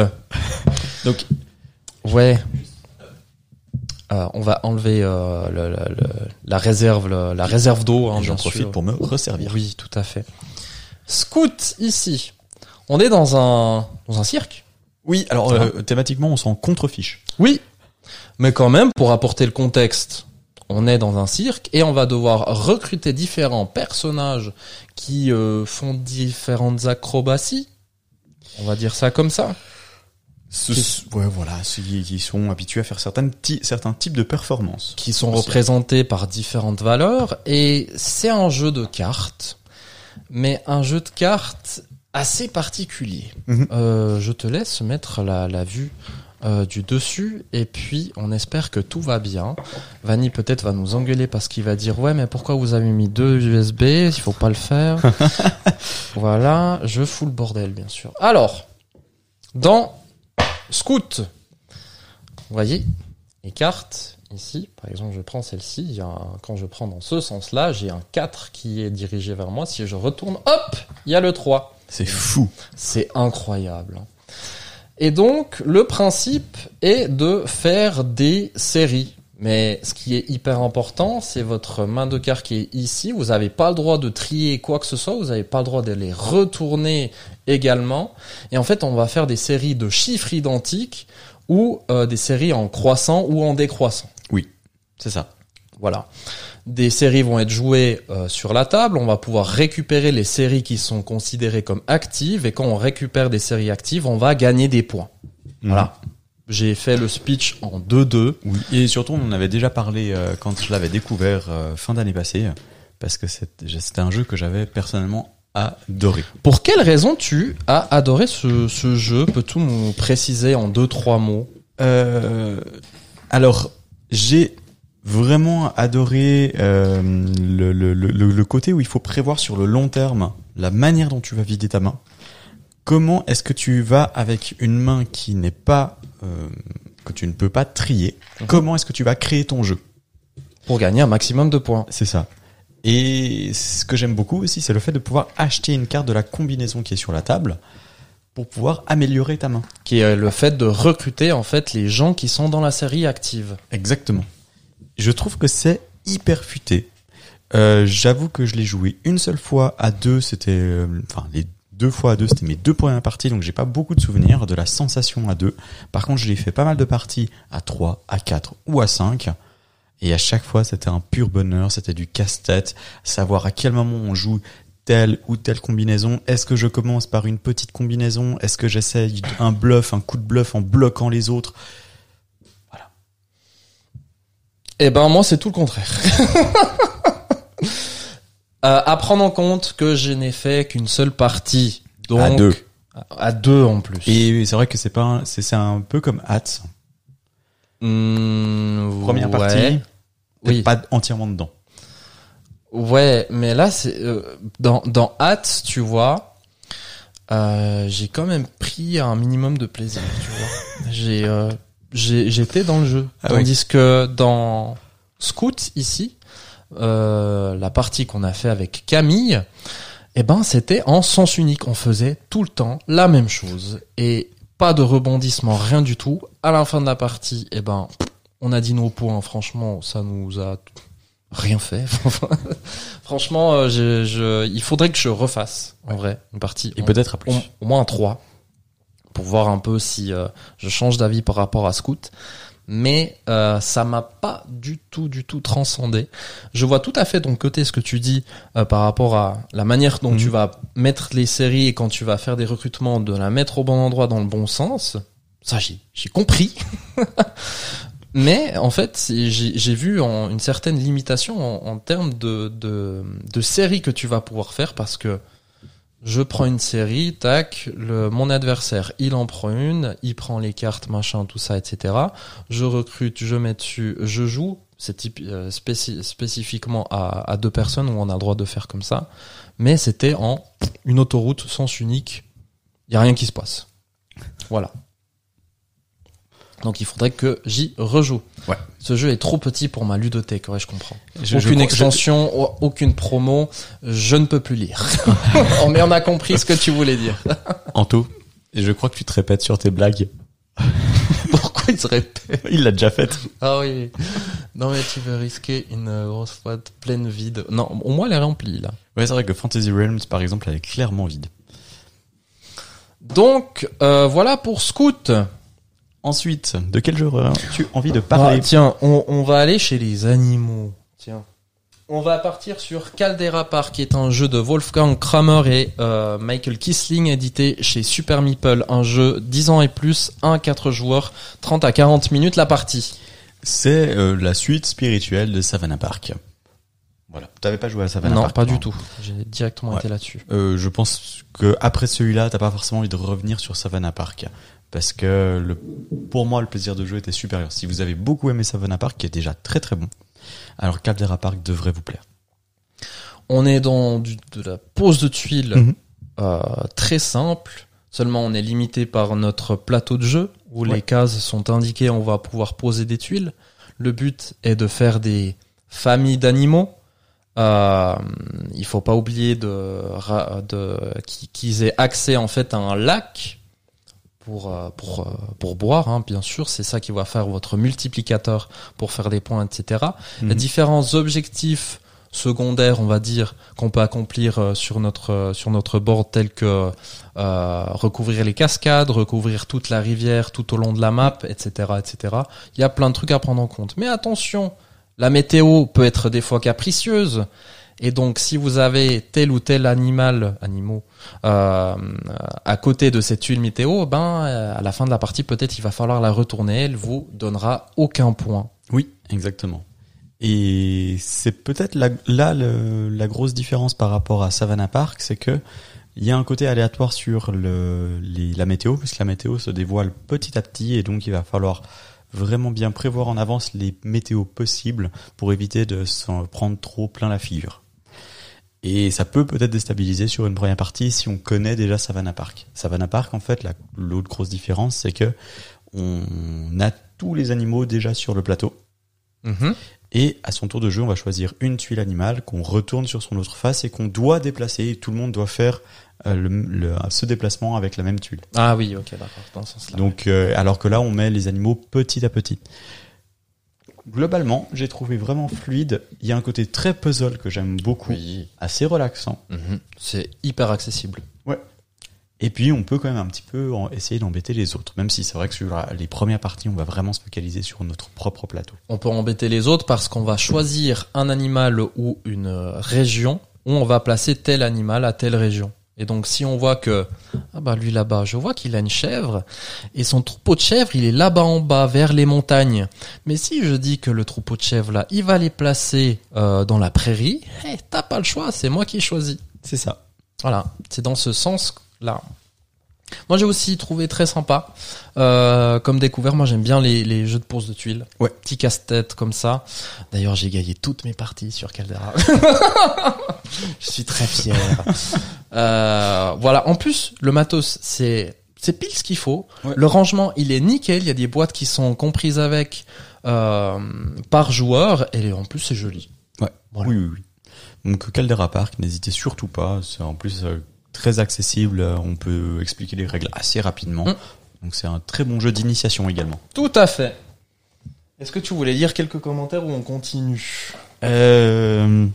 Donc Ouais. Euh, on va enlever euh, le- le- le- la réserve, la réserve d'eau. Hein, j'en profite pour me resservir. Oui, tout à fait. Scout ici. On est dans un dans un cirque. Oui, alors euh, thématiquement, on s'en contrefiche. Oui. Mais quand même, pour apporter le contexte, on est dans un cirque et on va devoir recruter différents personnages qui euh, font différentes acrobaties. On va dire ça comme ça. Ce- ouais, voilà, ceux qui sont habitués à faire certaines certains types de performances. Qui sont représentés par différentes valeurs. Et c'est un jeu de cartes. Mais un jeu de cartes assez particulier. Mhm. Euh, je te laisse mettre la, la vue euh, du dessus et puis on espère que tout va bien. Vanny peut-être va nous engueuler parce qu'il va dire ouais mais pourquoi vous avez mis deux USB Il faut pas le faire. voilà, je fous le bordel bien sûr. Alors dans Scout, vous voyez les cartes ici. Par exemple, je prends celle-ci. Quand je prends dans ce sens-là, j'ai un 4 qui est dirigé vers moi. Si je retourne, hop, il y a le 3. C'est fou. C'est incroyable. Et donc, le principe est de faire des séries. Mais ce qui est hyper important, c'est votre main de carte qui est ici. Vous n'avez pas le droit de trier quoi que ce soit. Vous n'avez pas le droit de les retourner également. Et en fait, on va faire des séries de chiffres identiques ou euh, des séries en croissant ou en décroissant. C'est ça. Voilà. Des séries vont être jouées euh, sur la table. On va pouvoir récupérer les séries qui sont considérées comme actives. Et quand on récupère des séries actives, on va gagner des points. Voilà. J'ai fait le speech en 2-2. Oui. Et surtout, on en avait déjà parlé euh, quand je l'avais découvert euh, fin d'année passée, parce que c'était c'était un jeu que j'avais personnellement adoré. Pour quelle raison tu as adoré ce, ce jeu? Peux-tu nous préciser en 2-3 mots? Euh, alors, j'ai vraiment adoré euh, le, le, le, le côté où il faut prévoir sur le long terme la manière dont tu vas vider ta main. Comment est-ce que tu vas avec une main qui n'est pas euh, que tu ne peux pas trier Mhm. Comment est-ce que tu vas créer ton jeu Pour gagner un maximum de points. C'est ça. Et ce que j'aime beaucoup aussi, c'est le fait de pouvoir acheter une carte de la combinaison qui est sur la table pour pouvoir améliorer ta main. Qui est le fait de recruter en fait les gens qui sont dans la série active. Exactement. Je trouve que c'est hyper futé. Euh, J'avoue que je l'ai joué une seule fois à deux, c'était, euh, enfin les deux fois à deux, c'était mes deux premières parties, donc j'ai pas beaucoup de souvenirs de la sensation à deux. Par contre, je l'ai fait pas mal de parties à trois, à quatre ou à cinq. Et à chaque fois, c'était un pur bonheur, c'était du casse-tête, savoir à quel moment on joue telle ou telle combinaison. Est-ce que je commence par une petite combinaison? Est-ce que j'essaye un bluff, un coup de bluff en bloquant les autres? Eh ben moi c'est tout le contraire. Euh, à prendre en compte que je n'ai fait qu'une seule partie. Donc, À deux. À deux en plus. Et c'est vrai que c'est pas, un- c'est c'est un peu comme Hats. Hmm, Première ouais. partie, Oui. pas entièrement dedans. Ouais, mais là c'est euh, dans dans Hats, tu vois, euh, j'ai quand même pris un minimum de plaisir, tu vois. J'ai j'étais dans le jeu, Ah tandis que dans Scout ici, euh, la partie qu'on a fait avec Camille, eh ben c'était en sens unique, on faisait tout le temps la même chose et pas de rebondissement, rien du tout. À la fin de la partie, eh ben on a dit nos points, franchement, ça nous a rien fait. Franchement, euh, je, je, il faudrait que je refasse, en vrai, une partie. Et peut-être à plus. au, au moins un 3 pour voir un peu si euh, je change d'avis par rapport à Scout. Mais euh, ça m'a pas du tout, du tout transcendé. Je vois tout à fait ton côté ce que tu dis euh, par rapport à la manière dont Mhm. tu vas mettre les séries et quand tu vas faire des recrutements, de la mettre au bon endroit dans le bon sens. Ça, j'ai j'ai compris. Mais en fait, j'ai vu en, une certaine limitation en, en termes de, de, de séries que tu vas pouvoir faire parce que je prends une série, tac, le, mon adversaire, il en prend une, il prend les cartes, machin, tout ça, etc. Je recrute, je mets dessus, je joue. C'est euh, spéci- spécifiquement à, à deux personnes où on a le droit de faire comme ça. Mais c'était en une autoroute sens unique. Il y a rien qui se passe. Voilà. Donc il faudrait que j'y rejoue. Ouais. Ce jeu est trop petit pour ma ludothèque, ouais, je comprends. Je- aucune extension, au- aucune promo, je ne peux plus lire. mais on a compris ce que tu voulais dire. Anto, et je crois que tu te répètes sur tes blagues. Pourquoi il se répète Il l'a déjà faite. Ah oui. Non mais tu veux risquer une grosse boîte pleine vide. Non, au moins elle est remplie là. Ouais, c'est vrai que Fantasy Realms, par exemple, elle est clairement vide. Donc euh, voilà pour Scout. Ensuite, de quel jeu as-tu envie de Ah, parler tiens, on, on va aller chez les animaux. Tiens. On va partir sur Caldera Park, qui est un jeu de Wolfgang Kramer et euh, Michael Kisling, édité chez Super Meeple. Un jeu 10 ans et plus, 1 à 4 joueurs, 30 à 40 minutes la partie. C'est euh, la suite spirituelle de Savannah Park. Voilà. T'avais pas joué à Savannah non, Park pas du non tout. J'ai directement Ouais. été là-dessus. Euh, je pense que après celui-là, t'as pas forcément envie de revenir sur Savannah Park parce que le, pour moi, le plaisir de jeu était supérieur. Si vous avez beaucoup aimé Savannah Park, qui est déjà très très bon, alors Caldera Park devrait vous plaire. On est dans du, de la pose de tuiles Mhm. euh, très simple. Seulement, on est limité par notre plateau de jeu où Ouais. les cases sont indiquées. On va pouvoir poser des tuiles. Le but est de faire des familles d'animaux. Euh, il faut pas oublier de, qu'ils aient accès en fait à un lac pour euh, pour euh, pour boire. Hein, bien sûr, c'est ça qui va faire votre multiplicateur pour faire des points, etc. Mhm. différents objectifs secondaires, on va dire, qu'on peut accomplir euh, sur notre sur notre board, tels que euh, recouvrir les cascades, recouvrir toute la rivière tout au long de la map, etc., etc. Il y a plein de trucs à prendre en compte. Mais attention, la météo peut être des fois capricieuse. Et donc, si vous avez tel ou tel animal, animaux, euh, à côté de cette tuile météo, ben, euh, à la fin de la partie, peut-être il va falloir la retourner. Elle vous donnera aucun point. Oui, exactement. Et c'est peut-être là la grosse différence par rapport à Savannah Park, c'est que il y a un côté aléatoire sur la météo, puisque la météo se dévoile petit à petit, et donc il va falloir vraiment bien prévoir en avance les météos possibles pour éviter de s'en prendre trop plein la figure. Et ça peut peut-être déstabiliser sur une première partie si on connaît déjà Savannah Park. Savannah Park, en fait, la- l'autre grosse différence, c'est que on a tous les animaux déjà sur le plateau. Et à son tour de jeu, on va choisir une tuile animale qu'on retourne sur son autre face et qu'on doit déplacer. Et tout le monde doit faire euh, le, le- ce déplacement avec la même tuile. Ah oui, ok, d'accord, dans ce sens-là. Donc, euh, alors que là, on met les animaux petit à petit. Globalement, j'ai trouvé vraiment fluide. Il y a un côté très puzzle que j'aime beaucoup, oui, assez relaxant. Mhm. c'est hyper accessible. Et puis, on peut quand même un petit peu en- essayer d'embêter les autres. Même si c'est vrai que sur les premières parties, on va vraiment se focaliser sur notre propre plateau. On peut embêter les autres parce qu'on va choisir un animal ou une euh, région où on va placer tel animal à telle région. Et donc si on voit que ah bah lui là-bas, je vois qu'il a une chèvre et son troupeau de chèvres, il est là-bas en bas vers les montagnes. Mais si je dis que le troupeau de chèvres là, il va les placer euh, dans la prairie, eh, t'as pas le choix, c'est moi qui choisis. C'est ça. Voilà, c'est dans ce sens-là. Moi, j'ai aussi trouvé très sympa euh, comme découvert. Moi, j'aime bien les, les jeux de pose de tuiles. Ouais. Petit casse-tête comme ça. D'ailleurs, j'ai gagné toutes mes parties sur Caldera. Je suis très fier. Euh, voilà. En plus, le matos, c'est c'est pile ce qu'il faut. Ouais. Le rangement, il est nickel. Il y a des boîtes qui sont comprises avec euh, par joueur. Et en plus, c'est joli. Ouais. Voilà. Oui, oui, oui. Donc Caldera Park, n'hésitez surtout pas. C'est en plus euh, très accessible. euh, On peut expliquer les règles assez rapidement. Mm. Donc c'est un très bon jeu d'initiation également. Tout à fait. Est-ce que tu voulais lire quelques commentaires ou on continue Euh...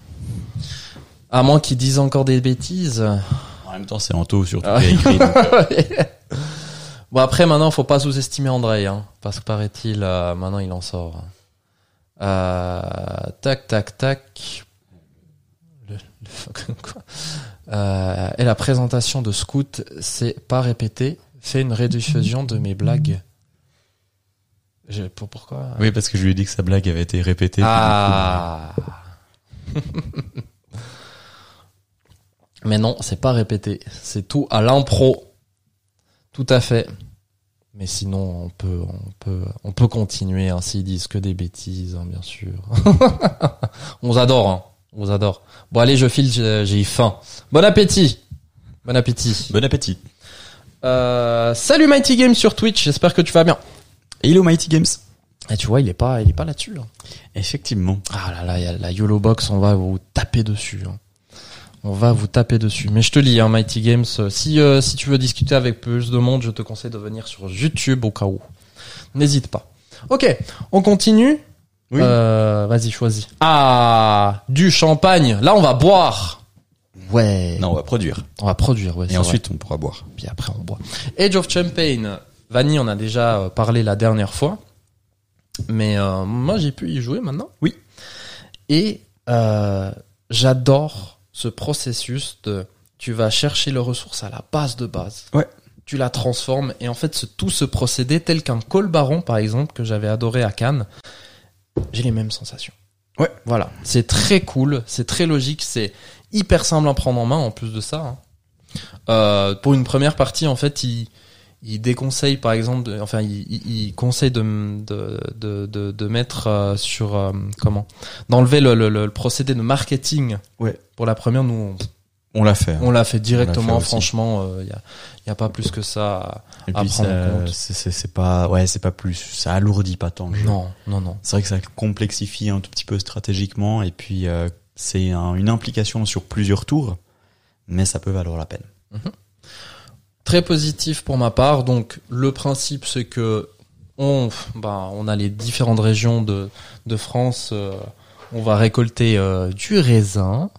À moins qu'ils disent encore des bêtises. En même temps, c'est Anto surtout Ah. qui a écrit. donc, euh, bon après maintenant faut pas sous-estimer André hein, parce que paraît-il euh, maintenant il en sort. Euh, tac tac tac. Le- le- quoi Euh, et la présentation de Scout c'est pas répété. Fait une rediffusion de mes blagues. Je- pour, pourquoi? Oui, parce que je lui ai dit que sa blague avait été répétée. Ah. Mais non, c'est pas répété. C'est tout à l'impro. Tout à fait. Mais sinon, on peut, on peut, on peut continuer. Hein, S'ils disent que des bêtises, hein, bien sûr. on adore. Hein. On vous adore. Bon, allez, je file. J'ai j'ai faim. Bon appétit. Bon appétit. Bon appétit. Euh, salut Mighty Games sur Twitch. J'espère que tu vas bien. Hello Mighty Games. Et tu vois, il est pas, il est pas là-dessus. hein. Effectivement. Ah là là, il y a la YOLO Box, on va vous taper dessus. hein. On va vous taper dessus. Mais je te lis, hein, Mighty Games, si, euh, si tu veux discuter avec plus de monde, je te conseille de venir sur YouTube au cas où. N'hésite pas. Ok, on continue. Oui. Euh, Vas-y, choisis. Ah, du champagne. Là, on va boire. Ouais. Non, on va produire. On va produire, ouais. Et ensuite, on pourra boire. puis après, on boit. Age of Champagne. Vanny, on a déjà euh, parlé la dernière fois. Mais euh, moi, j'ai pu y jouer maintenant. Oui. Et euh, j'adore ce processus de tu vas chercher les ressources à la base de base. Ouais. Tu la transformes et en fait ce, tout ce procédé tel qu'un col baron par exemple que j'avais adoré à Cannes, j'ai les mêmes sensations. Ouais. Voilà, c'est très cool, c'est très logique, c'est hyper simple à prendre en main en plus de ça. hein. Euh, pour une première partie en fait, il il déconseille par exemple, de- enfin il, il- il conseille de de de de, mettre euh, sur euh, comment? D'enlever le, le, le- le procédé de marketing. Ouais. Pour la première, nous On l'a fait. hein. on, on l'a fait directement. franchement, il y a y a pas plus que ça. à- Et à puis, prendre en ça- compte. c'est- pas, ouais, c'est pas plus, ça alourdit pas tant le jeu. Non, non, non. C'est vrai que ça complexifie un tout petit peu stratégiquement et puis euh, c'est un- une implication sur plusieurs tours, mais ça peut valoir la peine. Très positif pour ma part. Donc le principe c'est que on bah on a les différentes régions de de France. euh, on va récolter euh, du raisin euh,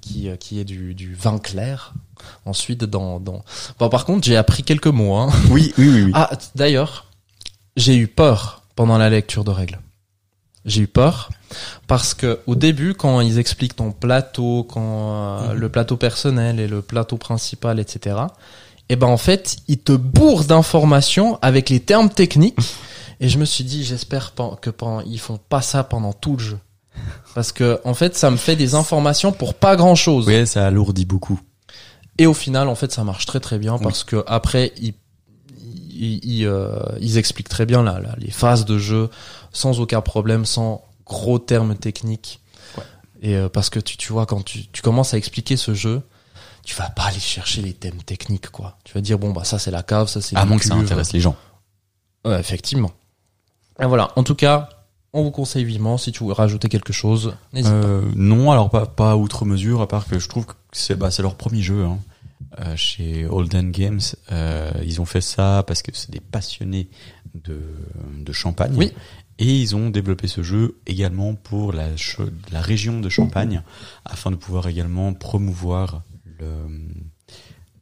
qui euh, qui est du du vin clair. Ensuite dans dans. Bon par contre j'ai appris quelques mots. Hein. Oui, oui, oui. oui. Ah, d'ailleurs, j'ai eu peur pendant la lecture de règles. J'ai eu peur parce que au début, quand ils expliquent ton plateau, quand euh, Mhm. le plateau personnel et le plateau principal, etc. Et ben en fait, ils te bourrent d'informations avec les termes techniques. Et je me suis dit, j'espère que pendant, ils font pas ça pendant tout le jeu, parce que en fait, ça me fait des informations pour pas grand chose. Oui, ça alourdit beaucoup. Et au final, en fait, ça marche très très bien parce que après, ils, ils, ils, euh, ils expliquent très bien là, là, les phases de jeu sans aucun problème, sans gros termes techniques. Ouais. Et euh, parce que tu, tu vois, quand tu, tu commences à expliquer ce jeu, tu vas pas aller chercher les thèmes techniques, quoi. Tu vas dire bon bah ça c'est la cave, ça c'est À moins que ça intéresse les gens. Ouais, effectivement. Et voilà. En tout cas, on vous conseille vivement si tu veux rajouter quelque chose, pas. Euh, non, alors pas, pas outre mesure, à part que je trouve que c'est bah, leur premier jeu. Hein. Euh, chez Holden Games, euh, ils ont fait ça parce que c'est des passionnés de, de champagne. Oui. Et ils ont développé ce jeu également pour la, la région de Champagne, afin de pouvoir également promouvoir le,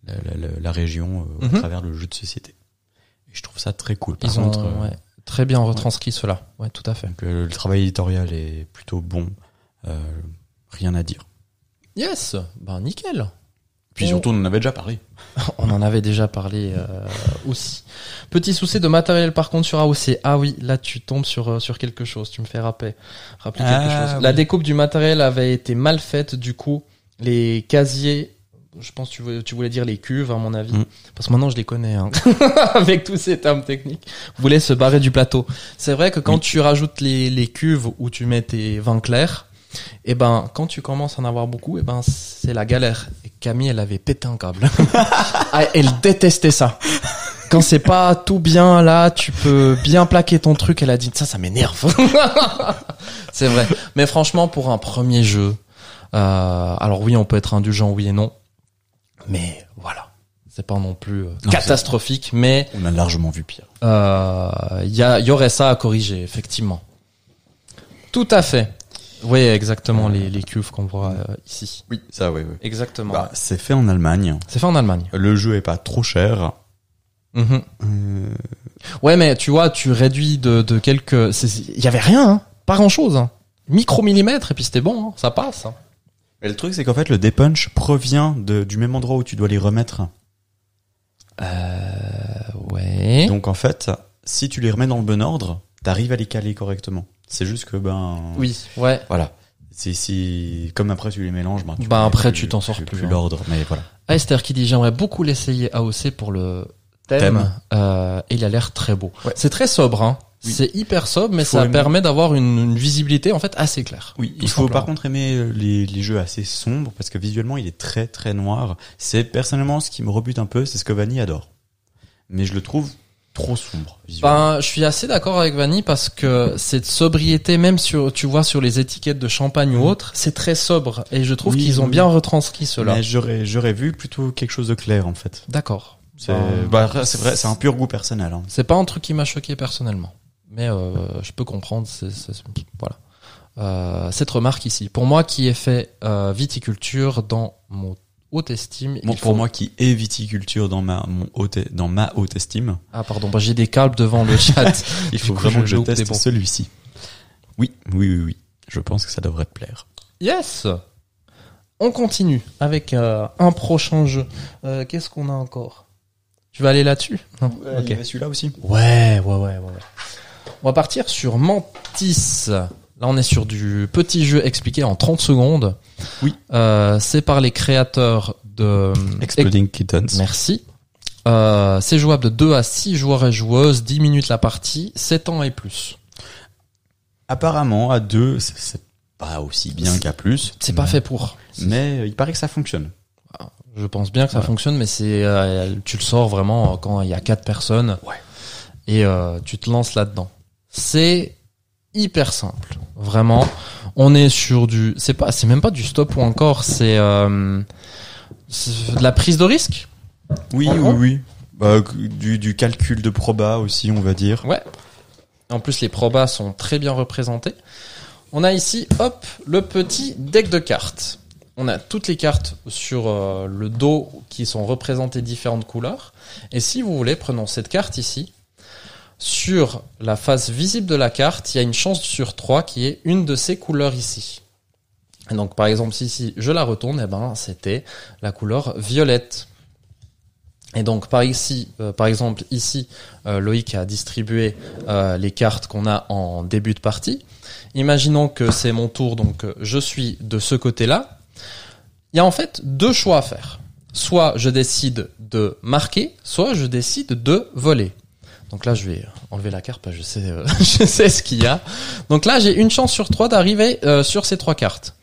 la, la- région euh, Mhm. à travers le jeu de société. Et je trouve ça très cool. Par Ils contre, euh, ouais, très bien retranscrit cela. Ouais, tout à fait. donc, euh, le travail éditorial est plutôt bon. Euh, rien à dire. Yes, ben nickel. Puis surtout, on en avait déjà parlé. On en avait déjà parlé euh, aussi. Petit souci de matériel par contre sur AOC. Ah oui, là tu tombes sur sur quelque chose. Tu me fais rappeler, rappeler quelque Ah, chose. La découpe du matériel avait été mal faite. Du coup, les casiers, je pense que tu voulais, tu voulais dire les cuves à mon avis, Mm. parce que maintenant je les connais hein. avec tous ces termes techniques. Voulait se barrer du plateau. C'est vrai que quand Oui. tu rajoutes les les cuves où tu mets tes vins clairs. Et ben, quand tu commences à en avoir beaucoup, et ben, c'est la galère. Et Camille, elle avait pété un câble. Ah, elle détestait ça. Quand c'est pas tout bien là, tu peux bien plaquer ton truc. Elle a dit ça, ça m'énerve. c'est vrai. Mais franchement, pour un premier jeu, euh, alors oui, on peut être indulgent, oui et non, mais voilà, c'est pas non plus euh, Non, catastrophique. Mais On a largement vu pire. euh, il y, a- y aurait ça à corriger, effectivement. Tout à fait. Oui, exactement, les, les cuves qu'on voit euh, ici. Oui, ça, oui, oui. Exactement. Bah, c'est fait en Allemagne. c'est fait en Allemagne. Le jeu est pas trop cher. Euh, Ouais, mais tu vois, tu réduis de, de quelques... c'est- Il y avait rien, hein. pas grand-chose. Hein. Micromillimètres, et puis c'était bon, hein. ça passe. Mais le truc, c'est qu'en fait, le dépunch provient de, du même endroit où tu dois les remettre. Euh, ouais. Donc, en fait, si tu les remets dans le bon ordre, t'arrives à les caler correctement. C'est juste que, ben, oui, ouais. voilà. C'est si comme après tu les mélanges, ben, tu Bah, après, plus- tu t'en sors plus, plus, plus hein. l'ordre, mais voilà. Ah, Esther qui dit j'aimerais beaucoup l'essayer AOC pour le thème. Thème. Euh, et il a l'air très beau. Ouais. C'est très sobre, hein. Oui. C'est hyper sobre, mais ça aimer. permet d'avoir une, une visibilité en fait assez claire. Oui, il faut simplement. par contre aimer euh, les, les jeux assez sombres parce que visuellement il est très très noir. C'est personnellement ce qui me rebute un peu, c'est ce que Vanny adore. Mais je le trouve trop sombre. Ben, je suis assez d'accord avec Vanny parce que cette sobriété, même sur, tu vois, sur les étiquettes de champagne ou autre, c'est très sobre. Et je trouve Oui, qu'ils ont oui. bien retranscrit cela. Mais j'aurais j'aurais vu plutôt quelque chose de clair en fait. D'accord. C'est Ben, bah, c'est vrai, c'est un pur goût personnel. Hein. C'est pas un truc qui m'a choqué personnellement, mais euh, je peux comprendre. c'est c'est- voilà. Euh, cette remarque ici, pour moi qui ai fait euh, viticulture dans mon haute estime, Bon, pour faut- moi qui est viticulture dans ma mon haute dans ma haute estime, Ah pardon, bah, j'ai des calbes devant le chat. il faut coup, vraiment je que je des teste celui-ci. Oui, oui, oui, oui. Je pense que ça devrait te plaire. yes. On continue avec euh, un prochain jeu. Euh, Qu'est-ce qu'on a encore? Tu vas aller là-dessus? Non. Il Ok. y avait celui-là aussi. Ouais, ouais, ouais, ouais. ouais. On va partir sur Mantis. Là, on est sur du petit jeu expliqué en 30 secondes. Oui. Euh, c'est par les créateurs de... Exploding Kittens. Merci. Euh, c'est jouable de 2 à 6 joueurs et joueuses, 10 minutes la partie, 7 ans et plus. Apparemment, à deux, c'est- c'est pas aussi bien qu'à plus. C'est pas fait pour. Mais euh, il paraît que ça fonctionne. Je pense bien que ça fonctionne, mais c'est euh, tu le sors vraiment quand il y a quatre personnes Ouais. et tu te lances là-dedans. C'est hyper simple, vraiment. On est sur du, c'est pas, c'est même pas du stop ou encore, c'est euh, de la prise de risque? Oui, oui, oui. Bah, du, du calcul de proba aussi, on va dire. Ouais. En plus, les probas sont très bien représentés. On a ici, hop, le petit deck de cartes. On a toutes les cartes sur euh, le dos qui sont représentées différentes couleurs. Et si vous voulez, prenons cette carte ici. Sur la face visible de la carte, il y a une chance sur 3 qui est une de ces couleurs ici. Et donc, par exemple, si, je la retourne, eh ben, c'était la couleur violette. Et donc, par ici, euh, par exemple, ici, euh, Loïc a distribué euh, les cartes qu'on a en début de partie. Imaginons que c'est mon tour, donc je suis de ce côté-là. Il y a en fait deux choix à faire. Soit je décide de marquer, soit je décide de voler. Donc là, je vais enlever la que je sais, euh, je sais ce qu'il y a. Donc là, j'ai une chance sur trois d'arriver euh, sur ces trois cartes.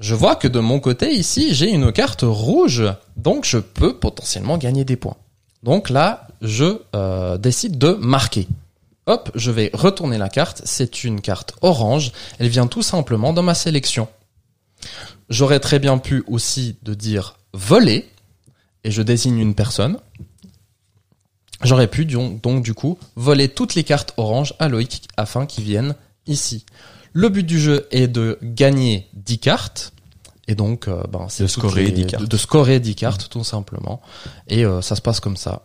Je vois que de mon côté ici, j'ai une carte rouge, donc je peux potentiellement gagner des points. Donc là, je euh, décide de marquer. Hop, je vais retourner la carte. C'est une carte orange. Elle vient tout simplement dans ma sélection. J'aurais très bien pu aussi de dire voler et je désigne une personne. J'aurais pu donc, du coup voler toutes les cartes orange à Loïc afin qu'il vienne ici. Le but du jeu est de gagner 10 cartes. Et donc, euh, ben, c'est De scorer les- 10 cartes. De, de scorer 10 cartes, tout simplement. Et euh, ça se passe comme ça.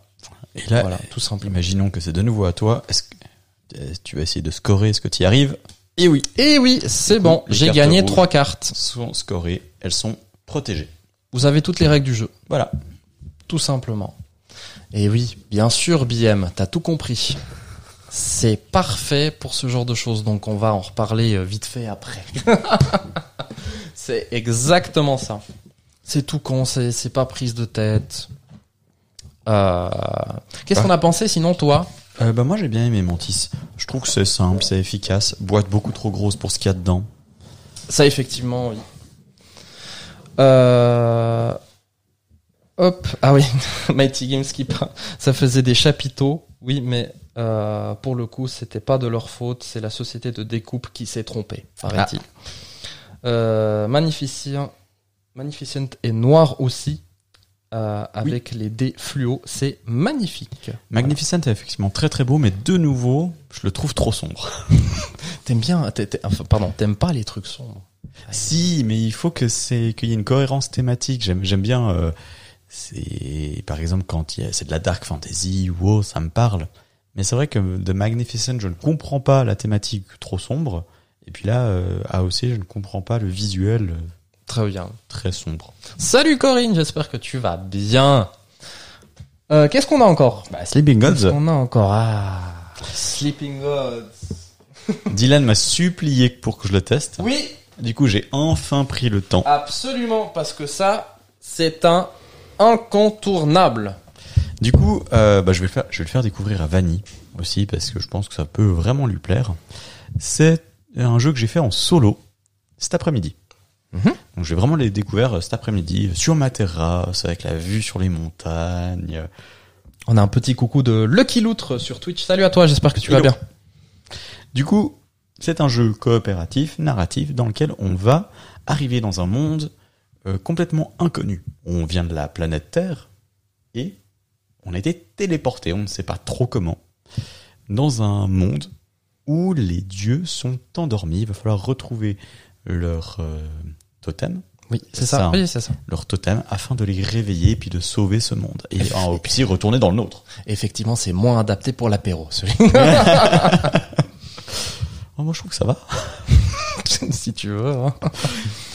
Et là, voilà, tout simplement. imaginons que c'est de nouveau à toi. Est-ce que euh, tu vas essayer de scorer Est-ce que tu y arrives Et oui, Et oui, c'est bon, j'ai gagné rouges. trois cartes. sont scorées, elles sont protégées. Vous avez toutes les règles du jeu, Voilà. tout simplement. Et oui, bien sûr, BM, t'as tout compris. C'est parfait pour ce genre de choses, donc on va en reparler euh, vite fait après. c'est exactement ça. C'est tout con, c'est c'est pas prise de tête. Euh, Qu'est-ce Ah. qu'on a pensé sinon, toi? Euh, bah moi j'ai bien aimé Mantis. Je trouve que c'est simple, c'est efficace. Boîte beaucoup trop grosse pour ce qu'il y a dedans. Ça, effectivement, oui. Euh... Hop, ah oui, Mighty Games qui ça faisait des chapiteaux, oui, mais euh, pour le coup, c'était pas de leur faute, c'est la société de découpe qui s'est trompée, paraît-il. Euh, Magnificent, Magnificent est noir aussi, euh, avec les dés fluo, c'est magnifique. Magnificent est effectivement très très beau, mais de nouveau, je le trouve trop sombre. T'aimes bien, enfin, pardon, t'aimes pas les trucs sombres. Si, mais il faut que c'est qu'il y ait une cohérence thématique. J'aime j'aime bien. euh, c'est par exemple quand il y a- c'est de la dark fantasy ou autre, ça me parle. Mais c'est vrai que de Magnificent, je ne comprends pas la thématique trop sombre. Et puis là, euh, AOC, je ne comprends pas le visuel euh, Très bien. très sombre. Salut Corinne, j'espère que tu vas bien. Euh, Qu'est-ce qu'on a encore? Bah, Sleeping Qu'est-ce Gods. qu'on a encore? Ah, Sleeping Gods. Dylan m'a supplié pour que je le teste. Oui, Du coup, j'ai enfin pris le temps. Absolument, parce que ça, c'est un incontournable. Du coup, euh, bah, je vais le faire, je vais le faire découvrir à Vanny aussi parce que je pense que ça peut vraiment lui plaire. C'est un jeu que j'ai fait en solo cet après-midi. Mhm. Donc j'ai vraiment les découvert euh, cet après-midi sur ma terrasse avec la vue sur les montagnes. On a un petit coucou de Lucky Loutre sur Twitch. Salut à toi, j'espère que tu vas bien. Du coup, c'est un jeu coopératif, narratif, dans lequel on va arriver dans un monde euh, complètement inconnu. On vient de la planète Terre et on a été téléporté, on ne sait pas trop comment, dans un monde où les dieux sont endormis. Il va falloir retrouver leur euh, totem, Oui, c'est ça. ça. Oui, c'est ça. leur totem, afin de les réveiller et puis de sauver ce monde. Et en aussi retourner dans le nôtre. Effectivement, c'est moins adapté pour l'apéro, Oh, moi je trouve que ça va. si tu veux. hein.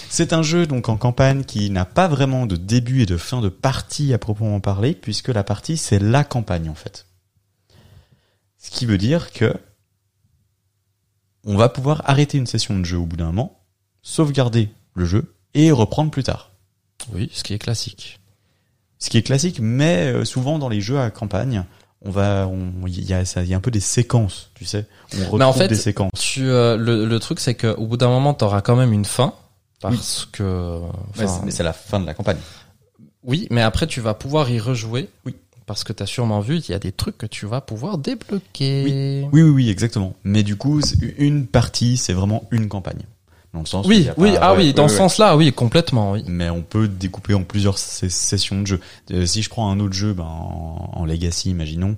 C'est un jeu donc en campagne qui n'a pas vraiment de début et de fin de partie à proprement parler, puisque la partie c'est la campagne en fait. Ce qui veut dire que on va pouvoir arrêter une session de jeu au bout d'un moment, sauvegarder le jeu et reprendre plus tard. Oui, ce qui est classique. Ce qui est classique, mais euh, souvent dans les jeux à campagne, on va, on- il y a, ça- il y a un peu des séquences, tu sais. On retrouve en fait, des séquences. Tu, euh, le, le truc, c'est qu'au bout d'un moment, t'auras quand même une fin. Parce que. Ouais, mais c'est la fin de la campagne. oui, mais après, tu vas pouvoir y rejouer. Oui. Parce que t'as sûrement vu, il y a des trucs que tu vas pouvoir débloquer. Oui, oui, oui, exactement. Mais du coup, une partie, c'est vraiment une campagne. Dans le sens Oui, oui, pas- ah ouais, oui, ouais, dans ouais, ce sens-là, oui, complètement, oui. Mais on peut découper en plusieurs sessions de jeu. Euh, si je prends un autre jeu, ben, en, en Legacy, imaginons,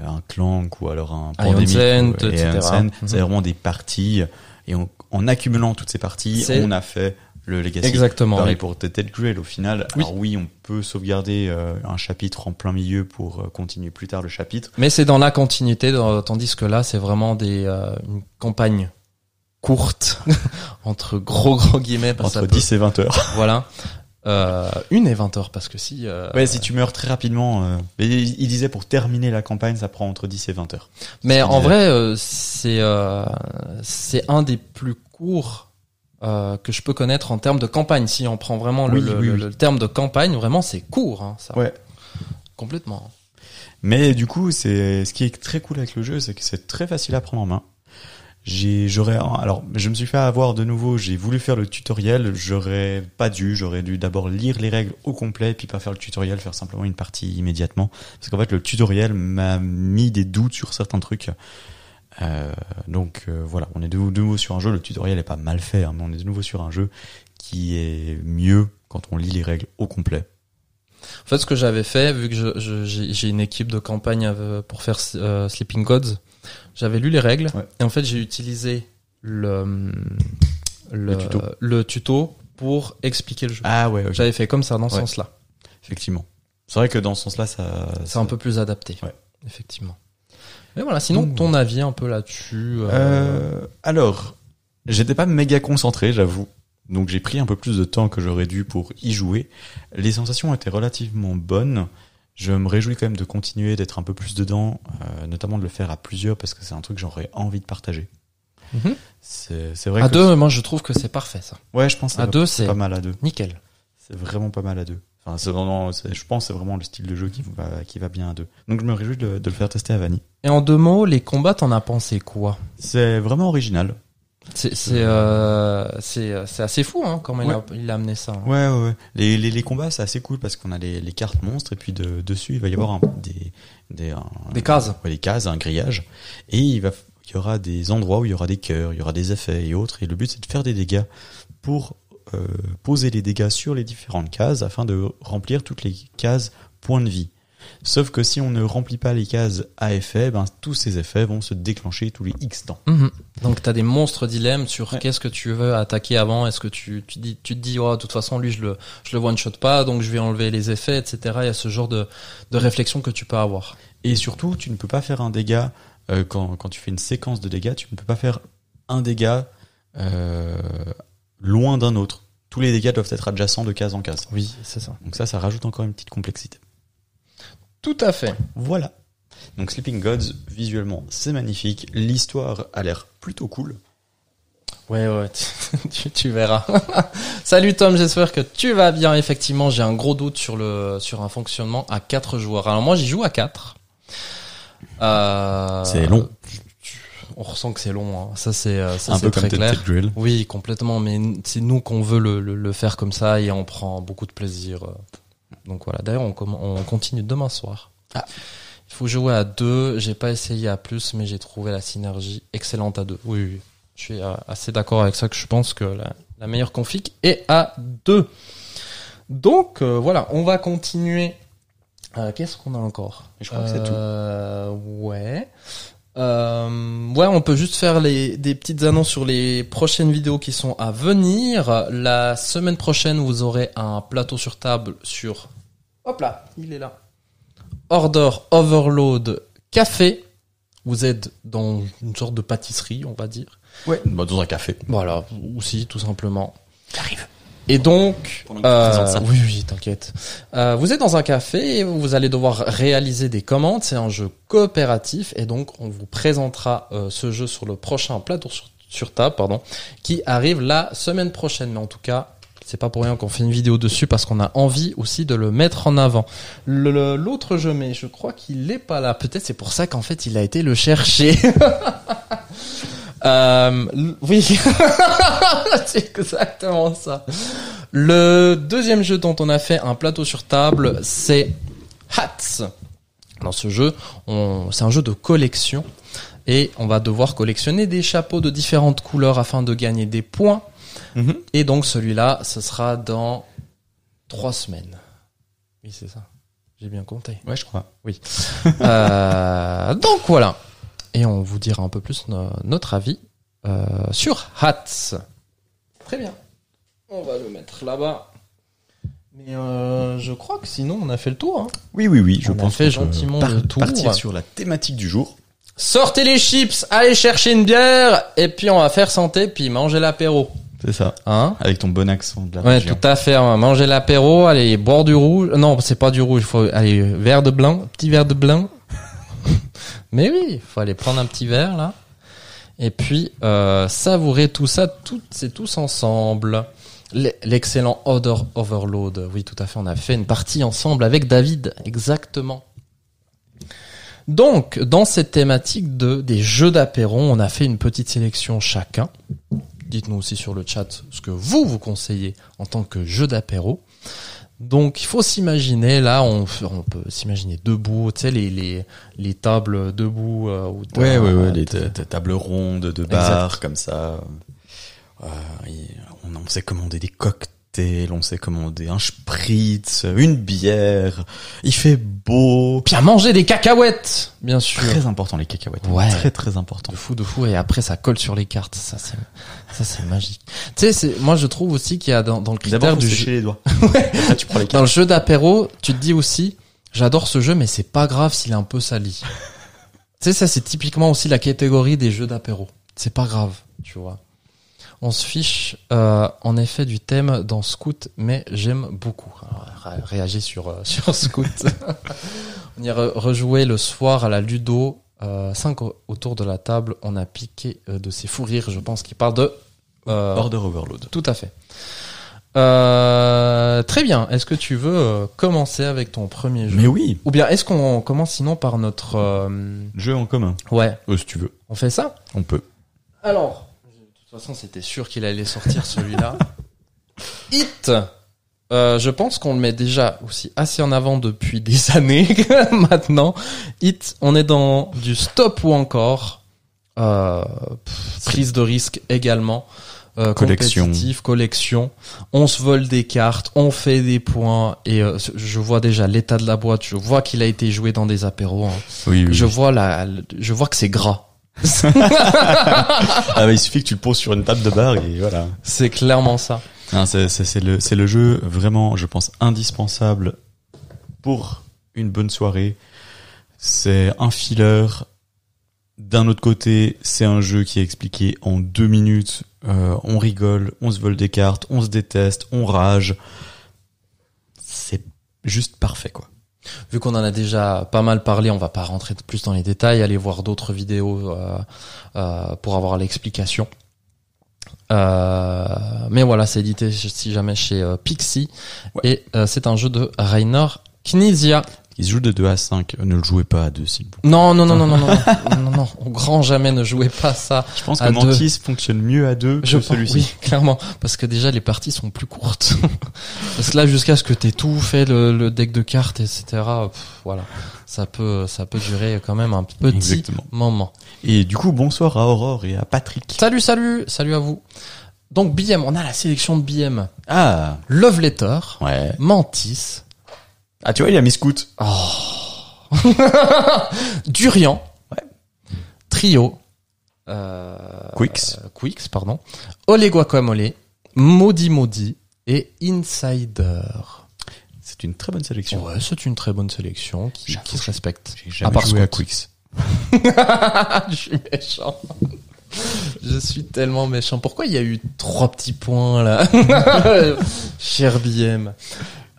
euh, un Clank ou alors un Pandemic Mhm. c'est vraiment des parties. Et on- en accumulant toutes ces parties, on a fait le Legacy. Exactement. Pareil oui. pour Ted Grail au final. Oui. Alors oui, on peut sauvegarder euh, un chapitre en plein milieu pour euh, continuer plus tard le chapitre. Mais c'est dans la continuité, dans- tandis que là, c'est vraiment des euh, une campagne courte entre gros gros guillemets parce Entre ça peut- 10 et 20 heures. voilà euh, une et 20 heures parce que si euh, Ouais, si tu meurs très rapidement. euh, mais il il disait pour terminer la campagne, ça prend entre 10 et 20 heures. mais en disait. vrai euh, c'est euh, c'est un des plus courts euh, que je peux connaître en termes de campagne si on prend vraiment le, Oui, le, oui, le- oui. le terme de campagne vraiment c'est court hein, ça Ouais. complètement Mais du coup, c'est ce qui est très cool avec le jeu, c'est que c'est très facile à prendre en main. J'ai, j'aurais, alors, je me suis fait avoir de nouveau. J'ai voulu faire le tutoriel. J'aurais pas dû. J'aurais dû d'abord lire les règles au complet, puis pas faire le tutoriel, faire simplement une partie immédiatement. Parce qu'en fait, le tutoriel m'a mis des doutes sur certains trucs. Euh, donc euh, voilà, on est de, nouveau sur un jeu. Le tutoriel est pas mal fait, hein, mais on est de nouveau sur un jeu qui est mieux quand on lit les règles au complet. En fait, ce que j'avais fait, vu que j'ai une équipe de campagne euh, pour faire euh, Sleeping Gods, j'avais lu les règles Ouais. et en fait j'ai utilisé le, le Le tuto. le tuto pour expliquer le jeu. Ah ouais. J'avais fait comme ça dans ce Ouais. sens-là. effectivement. C'est vrai que dans ce sens-là, ça, C'est un peu plus adapté. Ouais. Effectivement. Mais voilà, sinon Donc, ton avis un peu là-dessus. euh, Euh, alors, j'étais pas méga concentré, j'avoue. Donc j'ai pris un peu plus de temps que j'aurais dû pour y jouer. Les sensations étaient relativement bonnes. Je me réjouis quand même de continuer, d'être un peu plus dedans, euh, notamment de le faire à plusieurs parce que c'est un truc que j'aurais envie de partager. mhm. C'est vrai À que deux, moi je trouve que c'est parfait ça. ouais, je pense À deux, c'est pas mal à deux. nickel. C'est vraiment pas mal à deux. Enfin, c'est vraiment, c'est- je pense, que c'est vraiment le style de jeu qui va, qui va bien à deux. Donc je me réjouis de, de le faire tester à Vanny. Et en deux mots, les combats, t'en as pensé quoi? C'est vraiment original. C'est c'est euh, c'est assez fou hein, comment il, a, Ouais. il a amené ça. hein. Ouais, ouais, ouais. Les, les, les combats, c'est assez cool parce qu'on a les, les cartes monstres et puis de, dessus, il va y avoir un, des, des, un- Des cases. ouais, des cases, un grillage. Et il, va, il y aura des endroits où il y aura des cœurs, il y aura des effets et autres. Et le but, c'est de faire des dégâts pour euh, poser les dégâts sur les différentes cases afin de remplir toutes les cases points de vie. Sauf que si on ne remplit pas les cases à effet, ben, tous ces effets vont se déclencher tous les X temps. Mhm. Donc t'as des monstres dilemmes sur Ouais. qu'est-ce que tu veux attaquer avant. Est-ce que tu tu dis tu te dis oh de toute façon lui je le je le one shot pas donc je vais enlever les effets etc. Il y a ce genre de de réflexion que tu peux avoir. Et surtout, tu ne peux pas faire un dégât euh, quand, quand tu fais une séquence de dégâts, tu ne peux pas faire un dégât euh, loin d'un autre. Tous les dégâts doivent être adjacents de case en case. Oui c'est ça. Donc ça, ça rajoute encore une petite complexité. Tout à fait. Voilà. Donc Sleeping Gods, visuellement, c'est magnifique. L'histoire a l'air plutôt cool. Ouais, ouais, tu, tu verras. Salut Tom, j'espère que tu vas bien. Effectivement, j'ai un gros doute sur le sur un fonctionnement à quatre joueurs. Alors moi, j'y joue à 4. Euh, C'est long. On ressent que c'est long. hein. Ça, c'est euh, un c'est peu très comme clair. Ted Grill. Oui, complètement. Mais c'est nous qu'on veut le, le, le faire comme ça et on prend beaucoup de plaisir. Donc voilà. D'ailleurs, on, continue demain soir. Ah. Il faut jouer à deux. J'ai pas essayé à plus, mais j'ai trouvé la synergie excellente à deux. Oui, oui. Je suis assez d'accord avec ça que je pense que la, la meilleure config est à deux. Donc euh, voilà, on va continuer. Euh, Qu'est-ce qu'on a encore? Je crois que c'est tout. Euh, Ouais. Euh, ouais, on peut juste faire les, des petites annonces sur les prochaines vidéos qui sont à venir. La semaine prochaine, vous aurez un plateau sur table sur... Hop là, il est là. Order Overload Café. Vous êtes dans une sorte de pâtisserie, on va dire. Ouais. Bah, dans un café. Voilà, aussi, tout simplement. J'arrive. Et donc, ça. oui, oui, t'inquiète. Euh, vous êtes dans un café et vous allez devoir réaliser des commandes. C'est un jeu coopératif et donc on vous présentera euh, ce jeu sur le prochain plateau sur, sur table, pardon, qui arrive la semaine prochaine. Mais en tout cas, c'est pas pour rien qu'on fait une vidéo dessus parce qu'on a envie aussi de le mettre en avant. L'autre jeu, mais je crois qu'il est pas là. Peut-être c'est pour ça qu'en fait il a été le chercher. Euh, oui, c'est exactement ça. Le deuxième jeu dont on a fait un plateau sur table, c'est Hats. Dans ce jeu, c'est un jeu de collection et on va devoir collectionner des chapeaux de différentes couleurs afin de gagner des points. Mhm. Et donc celui-là, ce sera dans trois semaines. Oui, c'est ça. J'ai bien compté. Ouais, je crois. Euh, donc voilà. Et on vous dira un peu plus no- notre avis euh, sur Hats. Très bien. On va le mettre là-bas. Mais euh, je crois que sinon on a fait le tour. hein. Oui, oui, oui. Je On a pense fait qu'on peut gentiment par- le tour. Partir sur la thématique du jour. Sortez les chips, allez chercher une bière et puis on va faire santé puis manger l'apéro. C'est ça. Hein Avec ton bon accent de la Ouais, région. tout à fait. On va manger l'apéro, allez boire du rouge. Non, c'est pas du rouge. Il faut aller verre de blanc, petit verre de blanc. Mais oui, il faut aller prendre un petit verre là. Et puis euh, savourer tout ça, toutes c'est tous ensemble. L'excellent Odor Overload. Oui, tout à fait. On a fait une partie ensemble avec David, exactement. Donc, dans cette thématique de des jeux d'apéro, on a fait une petite sélection chacun. Dites-nous aussi sur le chat ce que vous vous conseillez en tant que jeu d'apéro. Donc, il faut s'imaginer là, on, peut s'imaginer debout, tu sais les les les tables debout. euh, où Ouais, ouais, ouais, les tables rondes de bar, comme ça. Euh, on, on s'est commandé des cocktails, on s'est commandé un spritz, une bière. Il fait beau. Puis à manger des cacahuètes, bien sûr. Très important les cacahuètes. Ouais. Très très important. De fou, de fou, et après ça colle sur les cartes. Ça c'est, ça c'est magique. Tu sais, c'est, moi je trouve aussi qu'il y a dans, dans le critère D'abord, du jeu, les doigts. Après, tu prends les dans cartes. le jeu d'apéro, tu te dis aussi, j'adore ce jeu, mais c'est pas grave s'il est un peu sali. tu sais, ça c'est typiquement aussi la catégorie des jeux d'apéro. C'est pas grave, tu vois. On se fiche euh, en effet du thème dans Scout, mais j'aime beaucoup. Alors, ré- réagis sur euh, sur Scout. on y a re- rejoué le soir à la Ludo. Euh, cinq au- autour de la table, on a piqué euh, de ces fous rires, je pense, qui parlent de euh, Order overload. tout à fait. Euh, très bien. Est-ce que tu veux euh, commencer avec ton premier jeu? Mais oui, Ou bien est-ce qu'on commence sinon par notre... euh, jeu en commun. Ouais, Euh, si tu veux, on fait ça? On peut. Alors, toute façon, c'était sûr qu'il allait sortir celui-là. Hit euh, je pense qu'on le met déjà aussi assez en avant depuis des années maintenant. Hit, on est dans du stop ou encore. Euh, pff, prise de risque également. Euh, Collection. collection. On se vole des cartes, on fait des points et euh, je vois déjà l'état de la boîte. Je vois qu'il a été joué dans des apéros. hein. Oui, oui. Je vois la, je vois que c'est gras. Ah, bah, il suffit que tu le poses sur une table de bar et voilà. C'est clairement ça. C'est, c'est, c'est le, c'est le jeu vraiment, je pense, indispensable pour une bonne soirée. C'est un filler. D'un autre côté, c'est un jeu qui est expliqué en deux minutes. Euh, on rigole, on se vole des cartes, on se déteste, on rage. C'est juste parfait, quoi. Vu qu'on en a déjà pas mal parlé, on va pas rentrer plus dans les détails, aller voir d'autres vidéos euh, euh, pour avoir l'explication. Euh, mais voilà, c'est édité si jamais chez euh, Pixie Ouais. et euh, c'est un jeu de Rainer Knizia qui se joue de 2 à 5. Ne le jouez pas à 2, s'il vous plaît. Non, non, non, non, non, non, non, non, au grand jamais ne jouez pas ça. Je pense que Mantis fonctionne mieux à 2 que celui-ci. Oui, clairement. Parce que déjà, les parties sont plus courtes. parce que là, jusqu'à ce que t'aies tout fait, le, le, deck de cartes, etc., pff, voilà. Ça peut, ça peut durer quand même un petit Exactement. moment. Et du coup, bonsoir à Aurore et à Patrick. Salut, salut, salut à vous. Donc BM, on a la sélection de BM. Ah. Love Letter. Ouais. Mantis. Ah, tu vois, il a mis Scout. Durian, Ouais. Trio, euh, Quicks. euh, Quicks, pardon, Ole Guacamole, Maudit Maudit et Insider. C'est une très bonne sélection. Ouais, c'est une très bonne sélection qui, se respecte. J'ai jamais À part joué à Scout. Quicks. Je suis méchant. Je suis tellement méchant. Pourquoi il y a eu trois petits points là? Cher BM.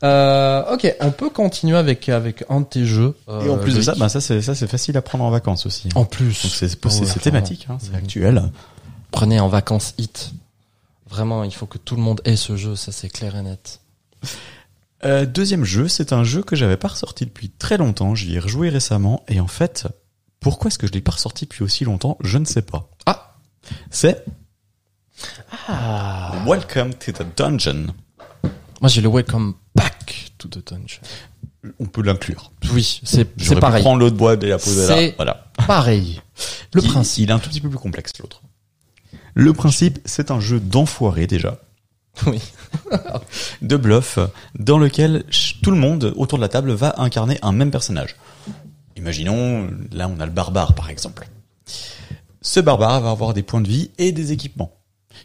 Euh, ok, on peut continuer avec avec un de tes jeux. Et en euh, plus de ça, bah, ça c'est ça c'est facile à prendre en vacances aussi. en plus, Donc c'est Ouais, clairement. thématique, hein, c'est Mhm. actuel. Prenez en vacances Hit. Vraiment, il faut que tout le monde ait ce jeu, ça c'est clair et net. Euh, deuxième jeu, c'est un jeu que j'avais pas ressorti depuis très longtemps. J'y ai rejoué récemment et en fait, pourquoi est-ce que je l'ai pas ressorti depuis aussi longtemps? Je ne sais pas. Ah. C'est Ah. Welcome to the Dungeon. Moi j'ai le Welcome Back to the Dungeon. On peut l'inclure. Oui, c'est pareil. prendre l'autre boîte et la poser là. Voilà. Pareil. Le Il- principe. Il est un tout petit peu plus complexe l'autre. Le principe, c'est un jeu d'enfoiré déjà. Oui. de bluff dans lequel tout le monde autour de la table va incarner un même personnage. Imaginons, là on a le barbare par exemple. Ce barbare va avoir des points de vie et des équipements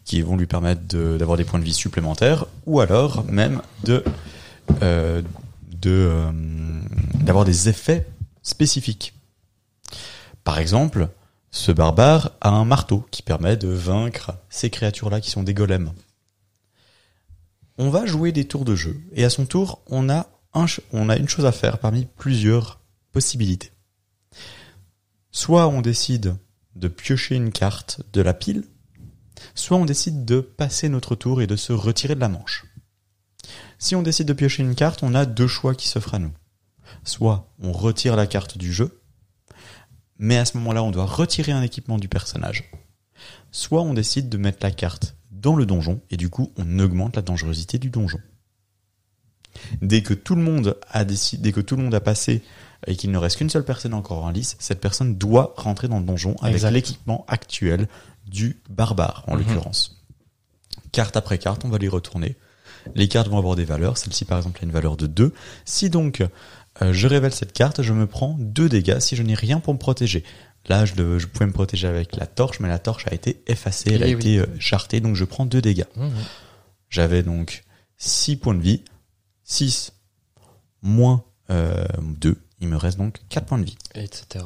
qui vont lui permettre de- d'avoir des points de vie supplémentaires ou alors même de euh, euh, d'avoir des effets spécifiques. Par exemple, ce barbare a un marteau qui permet de vaincre ces créatures-là qui sont des golems on va jouer des tours de jeu et à son tour, on a un on a une chose à faire parmi plusieurs possibilités. Soit on décide de piocher une carte de la pile, soit on décide de passer notre tour et de se retirer de la manche. Si on décide de piocher une carte, on a deux choix qui s'offrent à nous. Soit on retire la carte du jeu, mais à ce moment-là, on doit retirer un équipement du personnage. Soit on décide de mettre la carte dans le donjon et du coup on augmente la dangerosité du donjon. Dès que tout le monde a décidé, dès que tout le monde a passé et qu'il ne reste qu'une seule personne encore en lice, cette personne doit rentrer dans le donjon avec l'équipement actuel du barbare en Mhm. l'occurrence. Carte après carte, on va les retourner. Les cartes vont avoir des valeurs. Celle-ci par exemple a une valeur de 2. Si donc euh, je révèle cette carte, je me prends 2 dégâts si je n'ai rien pour me protéger. Là, je, le- je pouvais me protéger avec la torche, mais la torche a été effacée, elle a Eh oui. été euh, chartée, donc je prends 2 dégâts. Mhm. J'avais donc 6 points de vie, 6 moins euh, 2, il me reste donc 4 points de vie. Etc.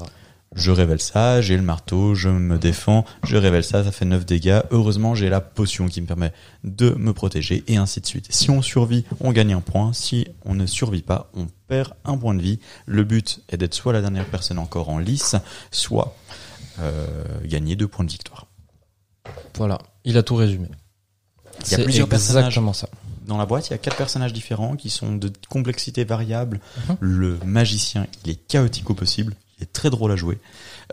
Je révèle ça, j'ai le marteau, je me défends, je révèle ça, ça fait 9 dégâts. Heureusement, j'ai la potion qui me permet de me protéger et ainsi de suite. Si on survit, on gagne un point. Si on ne survit pas, on perd un point de vie. Le but est d'être soit la dernière personne encore en lice, soit euh, gagner deux points de victoire. Voilà, il a tout résumé. Il y a plusieurs personnages. ça. Dans la boîte, il y a quatre personnages différents qui sont de complexité variable. Mhm. Le magicien, il est chaotique au possible. Il est très drôle à jouer.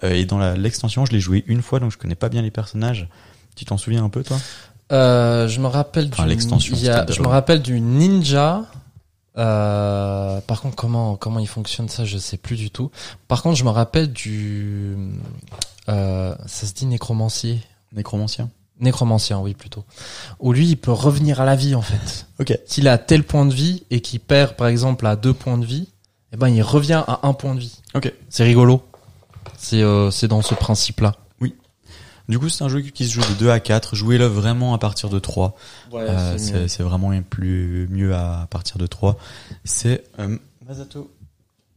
Euh, et dans l'extension, je l'ai joué une fois, donc je connais pas bien les personnages. Tu t'en souviens un peu, toi? Euh, je me rappelle Enfin, du, l'extension, je me rappelle du ninja. Euh, par contre, comment comment il fonctionne ça, je sais plus du tout. Par contre, je me rappelle du, ça se dit nécromancier, Nécromancien nécromancien, oui plutôt. Où lui, il peut revenir à la vie en fait. Ok. S'il a tel point de vie et qu'il perd par exemple à deux points de vie, eh ben il revient à un point de vie. Ok. C'est rigolo. C'est euh, c'est dans ce principe-là. Du coup, c'est un jeu qui se joue de 2 à 4. Jouez-le vraiment à partir de 3. Euh, c'est c'est vraiment plus mieux à partir de 3. C'est euh, Masato.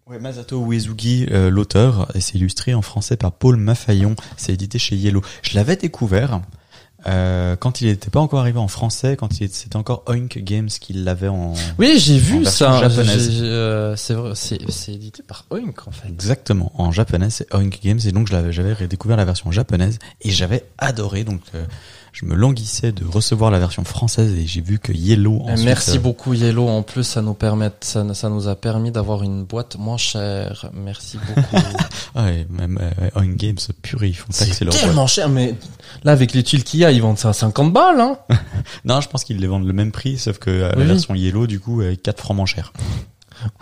Ouais, Masato Uesugi, euh, l'auteur, et c'est illustré en français par Paul Maffaillon. C'est édité chez Yellow. Je l'avais découvert euh, quand il n'était pas encore arrivé en français, quand il c'était encore Oink Games qui l'avait en. Oui, j'ai vu ça. euh, C'est vrai, c'est c'est édité par Oink en fait. Exactement, en japonais, c'est Oink Games, et donc je l'avais- j'avais redécouvert la version japonaise et j'avais adoré. Donc, euh, je me languissais de recevoir la version française et j'ai vu que Yellow. Eh, ensuite, Merci euh, beaucoup Yellow. En plus, ça nous permet, ça, ça nous a permis d'avoir une boîte moins chère. Merci beaucoup. Ah ouais, même euh, On Games, purée, ils font c'est boîte. tellement cher, mais là avec les tuiles qu'il y a, ils vendent ça à 50 balles. Hein. Non, je pense qu'ils les vendent le même prix, sauf que euh, Oui, la version Yellow, du coup, est 4 francs moins cher.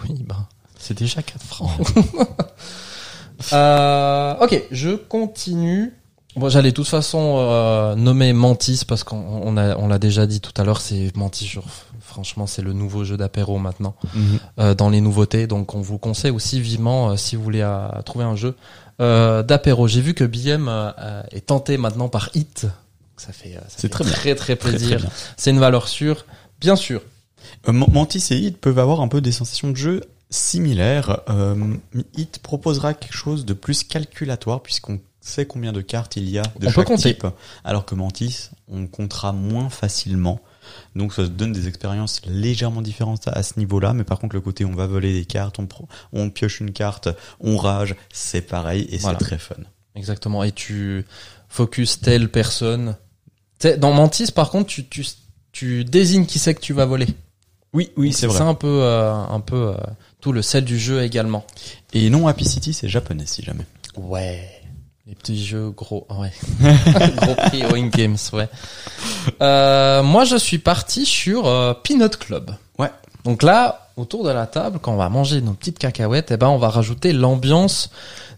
Oui, ben c'est déjà 4 francs. euh, ok, je continue. Bon, j'allais de toute façon euh, nommer Mantis parce qu'on on a on l'a déjà dit tout à l'heure, c'est Mantis. franchement, c'est le nouveau jeu d'apéro maintenant. euh, dans les nouveautés. Donc on vous conseille aussi vivement euh, si vous voulez euh, trouver un jeu euh, d'apéro. J'ai vu que BM euh, est tenté maintenant par Hit. Ça fait, euh, ça C'est fait très très très plaisir. C'est une valeur sûre, bien sûr. Man- Mantis et Hit peuvent avoir un peu des sensations de jeu similaires. Euh, Hit proposera quelque chose de plus calculatoire puisqu'on sait combien de cartes il y a de On chaque type, alors que Mantis, on comptera moins facilement. Donc ça se donne des expériences légèrement différentes à, ce niveau-là, mais par contre le côté on va voler des cartes, on, pioche une carte, on rage, c'est pareil et Voilà. c'est très fun. Exactement. Et tu focus telle personne. Dans Mantis, par contre, tu, tu, tu désignes qui c'est que tu vas voler. Oui, oui, c'est vrai. ça un peu, euh, un peu euh, tout le sel du jeu également. Et non, Happy City, c'est japonais si jamais. Ouais. Les petits jeux gros, ouais. gros prix Wing Games, ouais. Euh, moi, je suis parti sur euh, Peanut Club. Ouais. Donc là, autour de la table, quand on va manger nos petites cacahuètes, eh ben, on va rajouter l'ambiance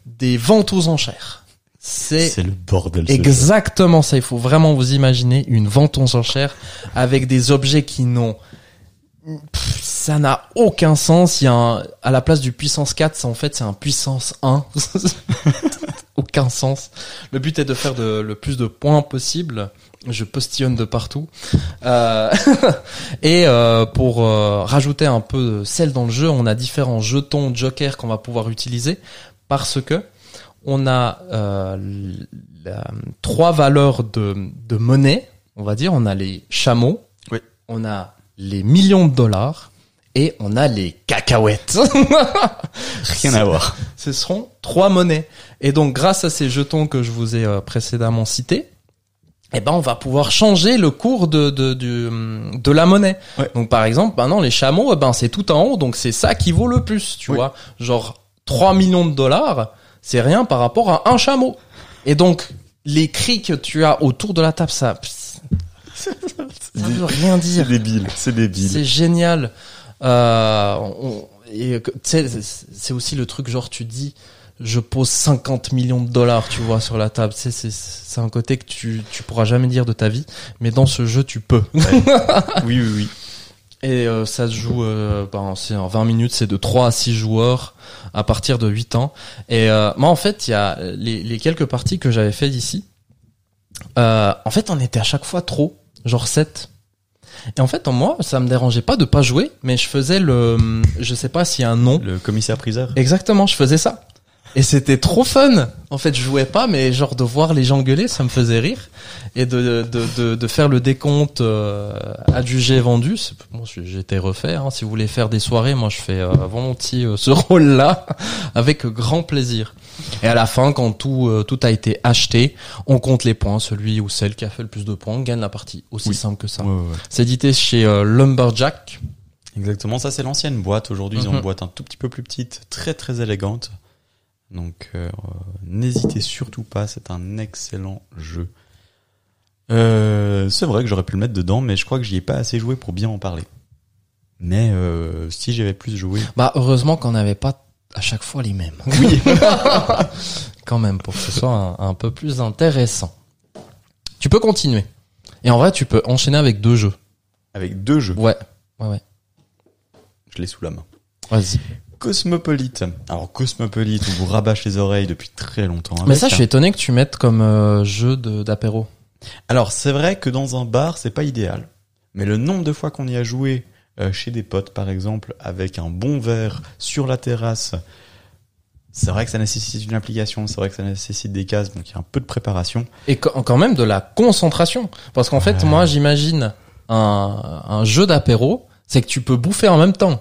des ventes aux enchères. C'est le bordel. exactement ça. Il faut vraiment vous imaginer une vente aux enchères avec des objets qui n'ont ça n'a aucun sens. Il y a un, à la place du puissance 4, c'est en fait c'est un puissance 1. aucun sens. Le but est de faire de, le plus de points possible. Je postillonne de partout. Euh, et euh, pour euh, rajouter un peu de sel dans le jeu, on a différents jetons Joker qu'on va pouvoir utiliser parce que on a euh, la- trois valeurs de, de monnaie, on va dire. On a les chameaux, Oui. on a les millions de dollars et on a les cacahuètes. Rien à voir. Ce seront trois monnaies. Et donc, grâce à ces jetons que je vous ai euh, précédemment cités, eh ben, on va pouvoir changer le cours de, de, du, hum, de la monnaie. Ouais. Donc, par exemple, maintenant, les chameaux, eh ben, c'est tout en haut, donc c'est ça qui vaut le plus, tu Oui. vois. Genre, 3 millions de dollars, c'est rien par rapport à un chameau. Et donc, les cris que tu as autour de la table, ça, ça veut rien dire. débile. C'est débile. C'est génial. Euh, on- et que- tu sais, c'est- c'est aussi le truc genre tu dis je pose 50 millions de dollars tu vois sur la table. C'est c'est c'est un côté que tu tu pourras jamais dire de ta vie, mais dans ce jeu tu peux. Oui, oui, oui. Et euh, ça se joue euh, ben, c'est en 20 minutes, c'est de 3 à 6 joueurs à partir de 8 ans. Et euh, moi en fait, il y a les, les quelques parties que j'avais fait d'ici. Euh, en fait, on était à chaque fois trop, genre 7. Et en fait, en moi, ça me dérangeait pas de pas jouer, mais je faisais le je sais pas s'il y a un nom. Le commissaire priseur. Exactement, je faisais ça. Et c'était trop fun. En fait, je jouais pas, mais genre de voir les gens gueuler, ça me faisait rire. Et de, de, de, de faire le décompte euh, adjugé vendu, bon, j'étais refait. Hein. Si vous voulez faire des soirées, moi je fais euh, volontiers euh, ce rôle-là, avec grand plaisir. Et à la fin, quand tout, euh, tout a été acheté, on compte les points. Celui ou celle qui a fait le plus de points gagne la partie. Aussi Oui. simple que ça. Ouais, ouais. C'est édité chez euh, Lumberjack. Exactement, ça c'est l'ancienne boîte. Aujourd'hui, ils ont Mhm. une boîte un tout petit peu plus petite, très très élégante. Donc, euh, n'hésitez surtout pas, c'est un excellent jeu. Euh, c'est vrai que j'aurais pu le mettre dedans, mais je crois que j'y ai pas assez joué pour bien en parler. Mais euh, si j'avais plus joué, Bah heureusement qu'on n'avait pas à chaque fois les mêmes. oui, quand même pour que ce soit un, un peu plus intéressant. Tu peux continuer. Et en vrai, tu peux enchaîner avec deux jeux. avec deux jeux, Ouais. Ouais, ouais. je l'ai sous la main. Vas-y. Cosmopolite. Alors Cosmopolite, on vous rabâche les oreilles depuis très longtemps. Mais avec, ça, je hein. suis étonné que tu mettes comme euh, jeu d'apéro. Alors c'est vrai que dans un bar, c'est pas idéal. Mais le nombre de fois qu'on y a joué euh, chez des potes, par exemple, avec un bon verre sur la terrasse, c'est vrai que ça nécessite une application, c'est vrai que ça nécessite des cases, donc il y a un peu de préparation. Et quand même de la concentration. Parce qu'en fait, moi, j'imagine un, un jeu d'apéro, c'est que tu peux bouffer en même temps.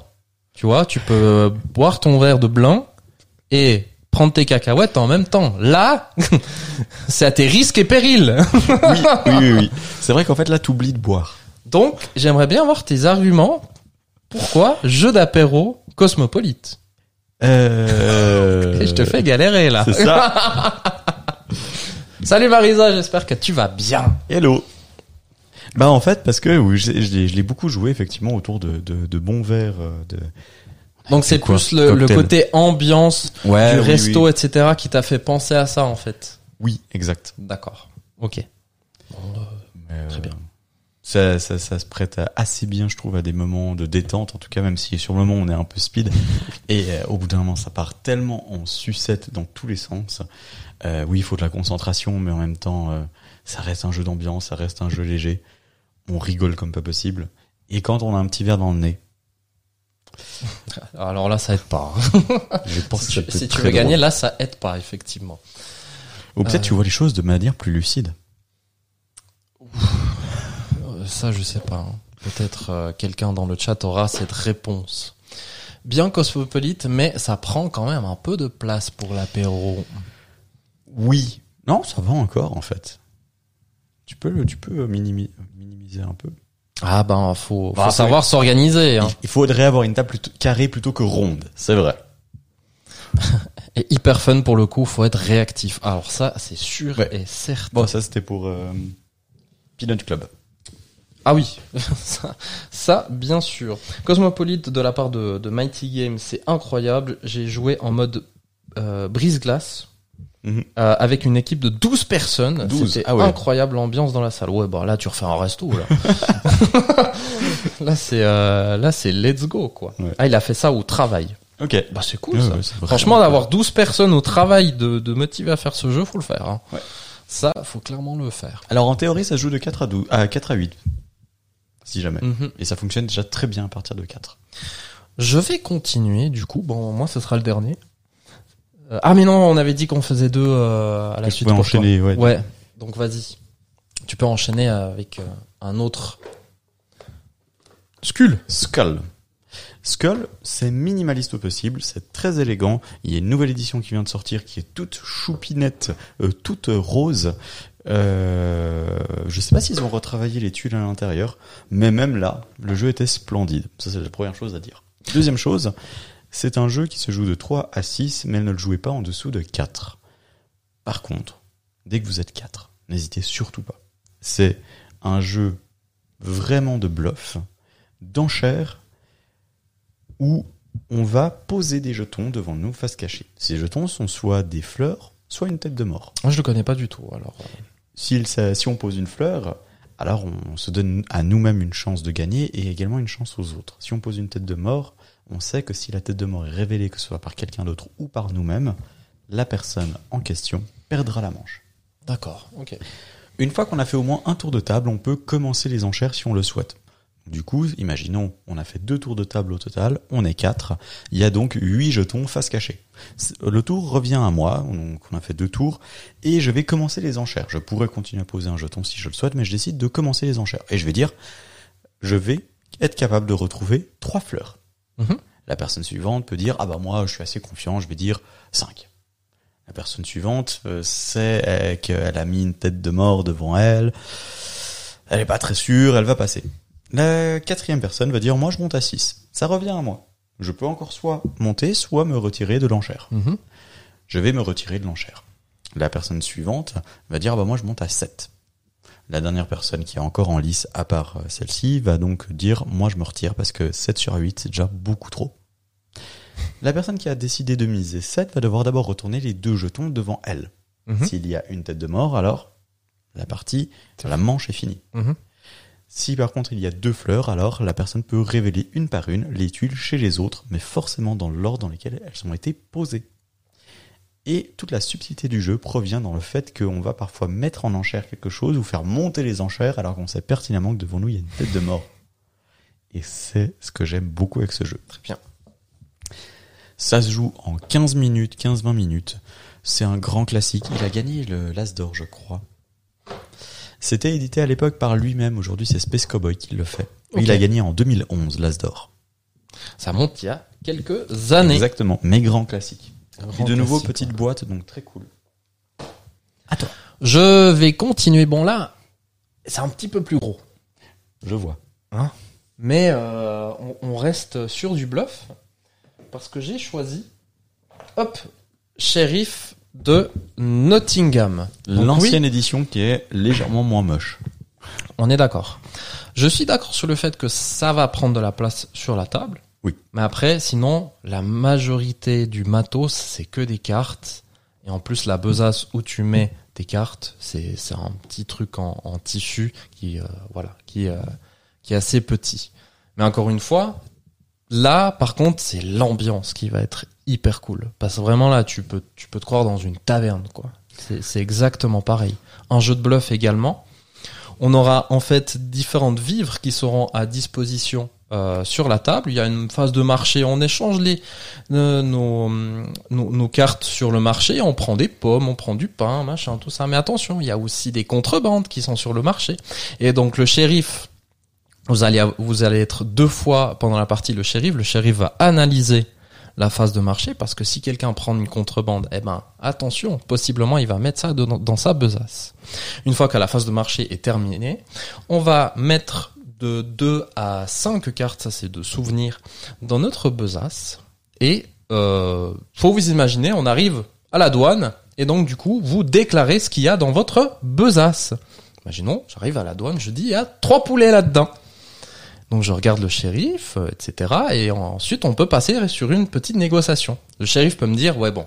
Tu vois, tu peux boire ton verre de blanc et prendre tes cacahuètes en même temps. Là, c'est à tes risques et périls. Oui, oui, oui. oui. C'est vrai qu'en fait là, t'oublies de boire. Donc, j'aimerais bien voir tes arguments. Pourquoi jeu d'apéro cosmopolite Euh... Je te fais galérer là. C'est ça. Salut Marisa, j'espère que tu vas bien. Hello. Bah en fait parce que oui, je, je l'ai- je l'ai beaucoup joué effectivement autour de, de, de bons verres euh, de. Donc c'est plus le, le côté ambiance Ouais. du oui, resto, Oui, etc. qui t'a fait penser à ça en fait. Oui, exact. D'accord. Ok. Euh, Très bien. Ça, ça, ça se prête assez bien, je trouve, à des moments de détente, en tout cas, même si sur le moment on est un peu speed. Et euh, au bout d'un moment, ça part tellement en sucette dans tous les sens. Euh, oui, il faut de la concentration, mais en même temps, euh, ça reste un jeu d'ambiance, ça reste un jeu léger. On rigole comme pas possible. Et quand on a un petit verre dans le nez, Alors là, ça aide pas. je pense si que tu, si tu veux gagner, là, ça aide pas effectivement. Ou peut-être Euh. tu vois les choses de manière plus lucide. Euh, Ça, je sais pas. hein. Peut-être euh, quelqu'un dans le chat aura cette réponse. Bien cosmopolite, mais ça prend quand même un peu de place pour l'apéro. Oui. Non, ça va encore, en fait. Tu peux, le- tu peux minimi- un peu. Ah ben, faut, faut Bah, savoir s'organiser. Hein. Il faudrait avoir une table plutôt carrée plutôt que ronde, c'est vrai. Et hyper fun pour le coup, faut être réactif. Alors ça, c'est sûr Ouais. et certain. Bon, ça c'était pour euh, Peanut Club. Ah oui, ça, ça, bien sûr. Cosmopolite de la part de, de Mighty Games, c'est incroyable. J'ai joué en mode euh, brise-glace Euh, avec une équipe de 12 personnes. 12, C'était ah ouais. incroyable l'ambiance dans la salle. Ouais, bah là tu refais un resto là. là c'est euh, là c'est let's go quoi. Ouais. Ah, il a fait ça au travail. Ok. Bah c'est cool Ouais, ça. Franchement, d'avoir 12 personnes au travail de, de motiver à faire ce jeu, faut le faire. Hein. Ouais. Ça, faut clairement le faire. Alors en théorie, ça joue de 4 à 12, à 4 à 8. Si jamais. Mhm. Et ça fonctionne déjà très bien à partir de 4. Je vais continuer, du coup. Bon, moi, ce sera le dernier. Euh, ah, mais non, on avait dit qu'on faisait deux euh, à la Tu suite. pour toi. enchaîner, ouais. Ouais. Donc, vas-y. Tu peux enchaîner avec euh, un autre. Skull. Skull. Skull, c'est minimaliste au possible, c'est très élégant. Il y a une nouvelle édition qui vient de sortir qui est toute choupinette, euh, toute rose. Euh, je sais pas s'ils ont retravaillé les tuiles à l'intérieur, mais même là, le jeu était splendide. Ça, c'est la première chose à dire. Deuxième chose, c'est un jeu qui se joue de 3 à 6, mais ne le jouez pas en dessous de 4. Par contre, dès que vous êtes 4, n'hésitez surtout pas. C'est un jeu vraiment de bluff, d'enchères, où on va poser des jetons devant nous face cachée. Ces jetons sont soit des fleurs, soit une tête de mort. Moi, je le connais pas du tout, alors. euh, Si, si on pose une fleur, alors on se donne à nous-mêmes une chance de gagner et également une chance aux autres. Si on pose une tête de mort, on sait que si la tête de mort est révélée, que ce soit par quelqu'un d'autre ou par nous-mêmes, la personne en question perdra la manche. D'accord, ok. Une fois qu'on a fait au moins un tour de table, on peut commencer les enchères si on le souhaite. Du coup, imaginons, on a fait deux tours de table au total, on est quatre, il y a donc huit jetons face cachée. Le tour revient à moi, donc on a fait deux tours, et je vais commencer les enchères. Je pourrais continuer à poser un jeton si je le souhaite, mais je décide de commencer les enchères. Et je vais dire, je vais être capable de retrouver trois fleurs. Mhm. La personne suivante peut dire, ah bah moi je suis assez confiant, je vais dire 5. La personne suivante euh, sait euh, qu'elle a mis une tête de mort devant elle, elle est pas très sûre, elle va passer. La quatrième personne va dire, moi je monte à 6. Ça revient à moi. Je peux encore soit monter, soit me retirer de l'enchère. Mhm. Je vais me retirer de l'enchère. La personne suivante va dire, bah moi je monte à 7. La dernière personne qui est encore en lice, à part euh, celle-ci, va donc dire, moi je me retire parce que 7 sur 8, c'est déjà beaucoup trop. La personne qui a décidé de miser 7 va devoir d'abord retourner les deux jetons devant elle. Mhm. S'il y a une tête de mort, alors la partie, la manche est finie. Mhm. Si par contre il y a deux fleurs, alors la personne peut révéler une par une les tuiles chez les autres, mais forcément dans l'ordre dans lequel elles ont été posées. Et toute la subtilité du jeu provient dans le fait qu'on va parfois mettre en enchère quelque chose ou faire monter les enchères alors qu'on sait pertinemment que devant nous il y a une tête de mort. Et c'est ce que j'aime beaucoup avec ce jeu. Très bien. Ça se joue en 15 minutes, 15-20 minutes. C'est un grand classique. Il a gagné le l'As d'or, je crois. C'était édité à l'époque par lui-même. Aujourd'hui, c'est Space Cowboy qui le fait. Il a gagné en 2011 l'As d'or. Ça monte il y a quelques années. Exactement. Mais grand classique. Et de nouveau, petite ouais. boîte, donc très cool. Je vais continuer. Bon là, c'est un petit peu plus gros. Je vois. Mais euh, on, on reste sur du bluff parce que j'ai choisi, hop, shérif de Nottingham. L'ancienne édition qui est légèrement moins moche. On est d'accord. Je suis d'accord sur le fait que ça va prendre de la place sur la table. Oui. Mais après, sinon, la majorité du matos, c'est que des cartes. Et en plus, la besace où tu mets tes cartes, c'est un petit truc en, en tissu qui euh, voilà, qui euh, qui est assez petit. Mais encore une fois, là, par contre, c'est l'ambiance qui va être hyper cool. Parce que vraiment là, tu peux tu peux te croire dans une taverne, quoi. C'est exactement pareil. Un jeu de bluff également. On aura en fait différentes vivres qui seront à disposition euh, sur la table. Il y a une phase de marché. On échange euh, nos, cartes sur le marché. On prend des pommes, on prend du pain, machin, tout ça. Mais attention, il y a aussi des contrebandes qui sont sur le marché. Et donc le shérif, vous allez vous être deux fois pendant la partie le shérif. Le shérif va analyser la phase de marché parce que si quelqu'un prend une contrebande, eh ben attention, possiblement il va mettre ça dans, dans sa besace. Une fois que la phase de marché est terminée, on va mettre de 2 à 5 cartes, ça c'est de souvenirs, dans notre besace. Et euh, faut vous imaginer, on arrive à la douane et donc du coup vous déclarez ce qu'il y a dans votre besace. Imaginons, j'arrive à la douane, je dis il y a trois poulets là-dedans. Donc je regarde le shérif, euh, etc. Et ensuite on peut passer sur une petite négociation. Le shérif peut me dire ouais bon,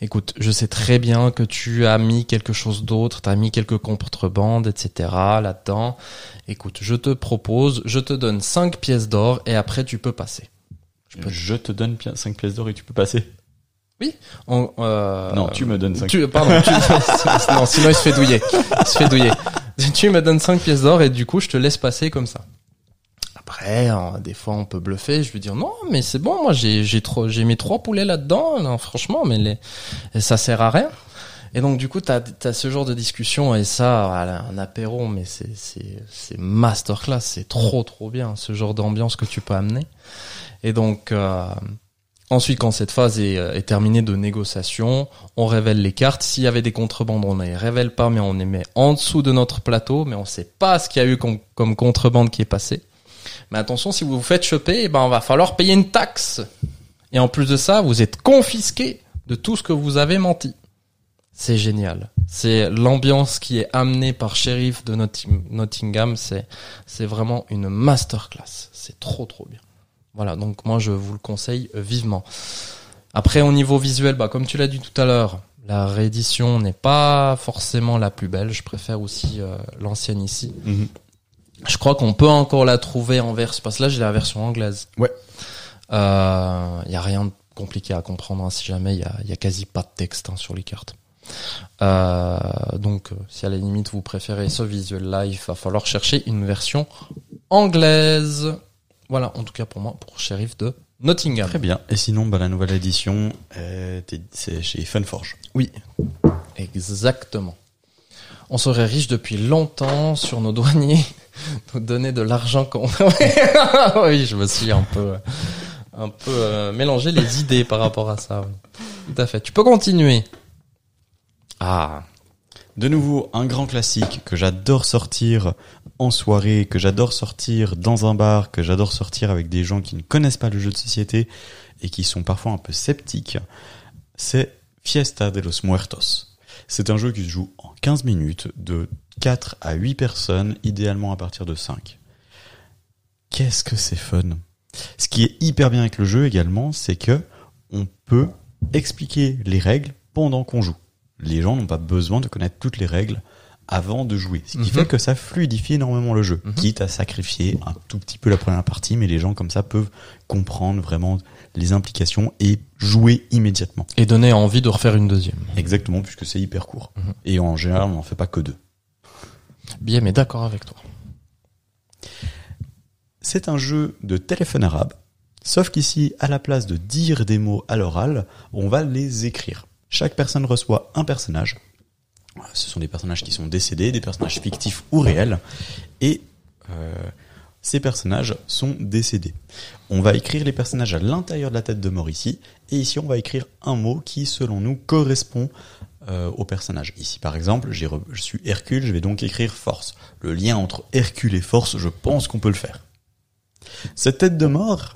écoute, je sais très bien que tu as mis quelque chose d'autre, tu as mis quelques contrebandes, etc. là-dedans. Écoute, je te propose, je te donne 5 pièces d'or et après tu peux passer. Je, te donne 5 pièces d'or et tu peux passer. On, euh, non, tu me donnes 5 tu, pardon, tu, non, sinon il se fait douiller. Il se fait douiller. Tu me donnes 5 pièces d'or et du coup je te laisse passer comme ça. Après, hein, des fois on peut bluffer. Je vais dire non, mais c'est bon. Moi j'ai j'ai trop j'ai mis trois poulets là-dedans. Non, franchement, mais les ça sert à rien. Et donc du coup t'as as ce genre de discussion et ça un apéro, mais c'est c'est c'est masterclass. C'est trop trop bien ce genre d'ambiance que tu peux amener. Et donc euh, ensuite quand cette phase est, euh, est terminée de négociation, on révèle les cartes. S'il y avait des contrebandes, on ne les révèle pas, mais on les met en dessous de notre plateau, mais on sait pas ce qu'il y a eu comme, comme contrebande qui est passé. Mais attention, si vous vous faites choper, eh ben, on va falloir payer une taxe. Et en plus de ça, vous êtes confisqué de tout ce que vous avez menti. C'est génial. C'est l'ambiance qui est amenée par Sheriff de Notting- Nottingham. C'est, c'est vraiment une masterclass. C'est trop, trop bien. Voilà. Donc, moi, je vous le conseille euh, vivement. Après, au niveau visuel, bah, comme tu l'as dit tout à l'heure, la réédition n'est pas forcément la plus belle. Je préfère aussi euh, l'ancienne ici. Mhm. Je crois qu'on peut encore la trouver en version, parce que là j'ai la version anglaise. Ouais. Il euh, y a rien de compliqué à comprendre hein, si jamais il y a, y a quasi pas de texte hein, sur les cartes. Euh, donc euh, si à la limite vous préférez ce visuel là, il va falloir chercher une version anglaise. Voilà, en tout cas pour moi, pour Sheriff de Nottingham. Très bien. Et sinon, bah, la nouvelle édition, euh, c'est chez Funforge. Oui, exactement. On serait riche depuis longtemps sur nos douaniers, donner de l'argent qu'on... oui, je me suis un peu, un peu euh, mélangé les idées par rapport à ça. Tout à fait. Tu peux continuer. Ah, De nouveau, un grand classique que j'adore sortir en soirée, que j'adore sortir dans un bar, que j'adore sortir avec des gens qui ne connaissent pas le jeu de société et qui sont parfois un peu sceptiques, c'est Fiesta de los Muertos. C'est un jeu qui se joue en 15 minutes, de 4 à 8 personnes, idéalement à partir de 5. Qu'est-ce que c'est fun Ce qui est hyper bien avec le jeu également, c'est que on peut expliquer les règles pendant qu'on joue. Les gens n'ont pas besoin de connaître toutes les règles avant de jouer. Ce qui Mhm. fait que ça fluidifie énormément le jeu. Mhm. Quitte à sacrifier un tout petit peu la première partie, mais les gens comme ça peuvent comprendre vraiment les implications et jouer immédiatement. et donner envie de refaire une deuxième. Exactement, puisque c'est hyper court. Mhm. Et en général, on n'en fait pas que deux. Bien, mais d'accord avec toi. C'est un jeu de téléphone arabe, sauf qu'ici, à la place de dire des mots à l'oral, on va les écrire. Chaque personne reçoit un personnage. Ce sont des personnages qui sont décédés, des personnages fictifs ou réels. Et euh, ces personnages sont décédés. On va écrire les personnages à l'intérieur de la tête de mort ici, et ici on va écrire un mot qui, selon nous, correspond euh, au personnage. Ici, par exemple, j'ai re- je suis Hercule, je vais donc écrire force. Le lien entre Hercule et force, je pense qu'on peut le faire. Cette tête de mort,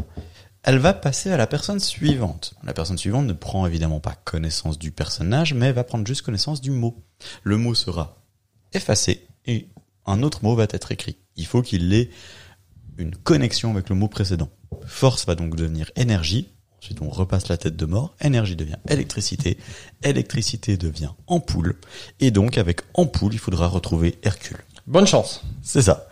elle va passer à la personne suivante. La personne suivante ne prend évidemment pas connaissance du personnage, mais va prendre juste connaissance du mot. Le mot sera effacé et un autre mot va être écrit. Il faut qu'il ait une connexion avec le mot précédent. Force va donc devenir énergie. Ensuite, on repasse la tête de mort. Énergie devient électricité. Électricité devient ampoule. Et donc, avec ampoule, il faudra retrouver Hercule. Bonne chance. C'est ça.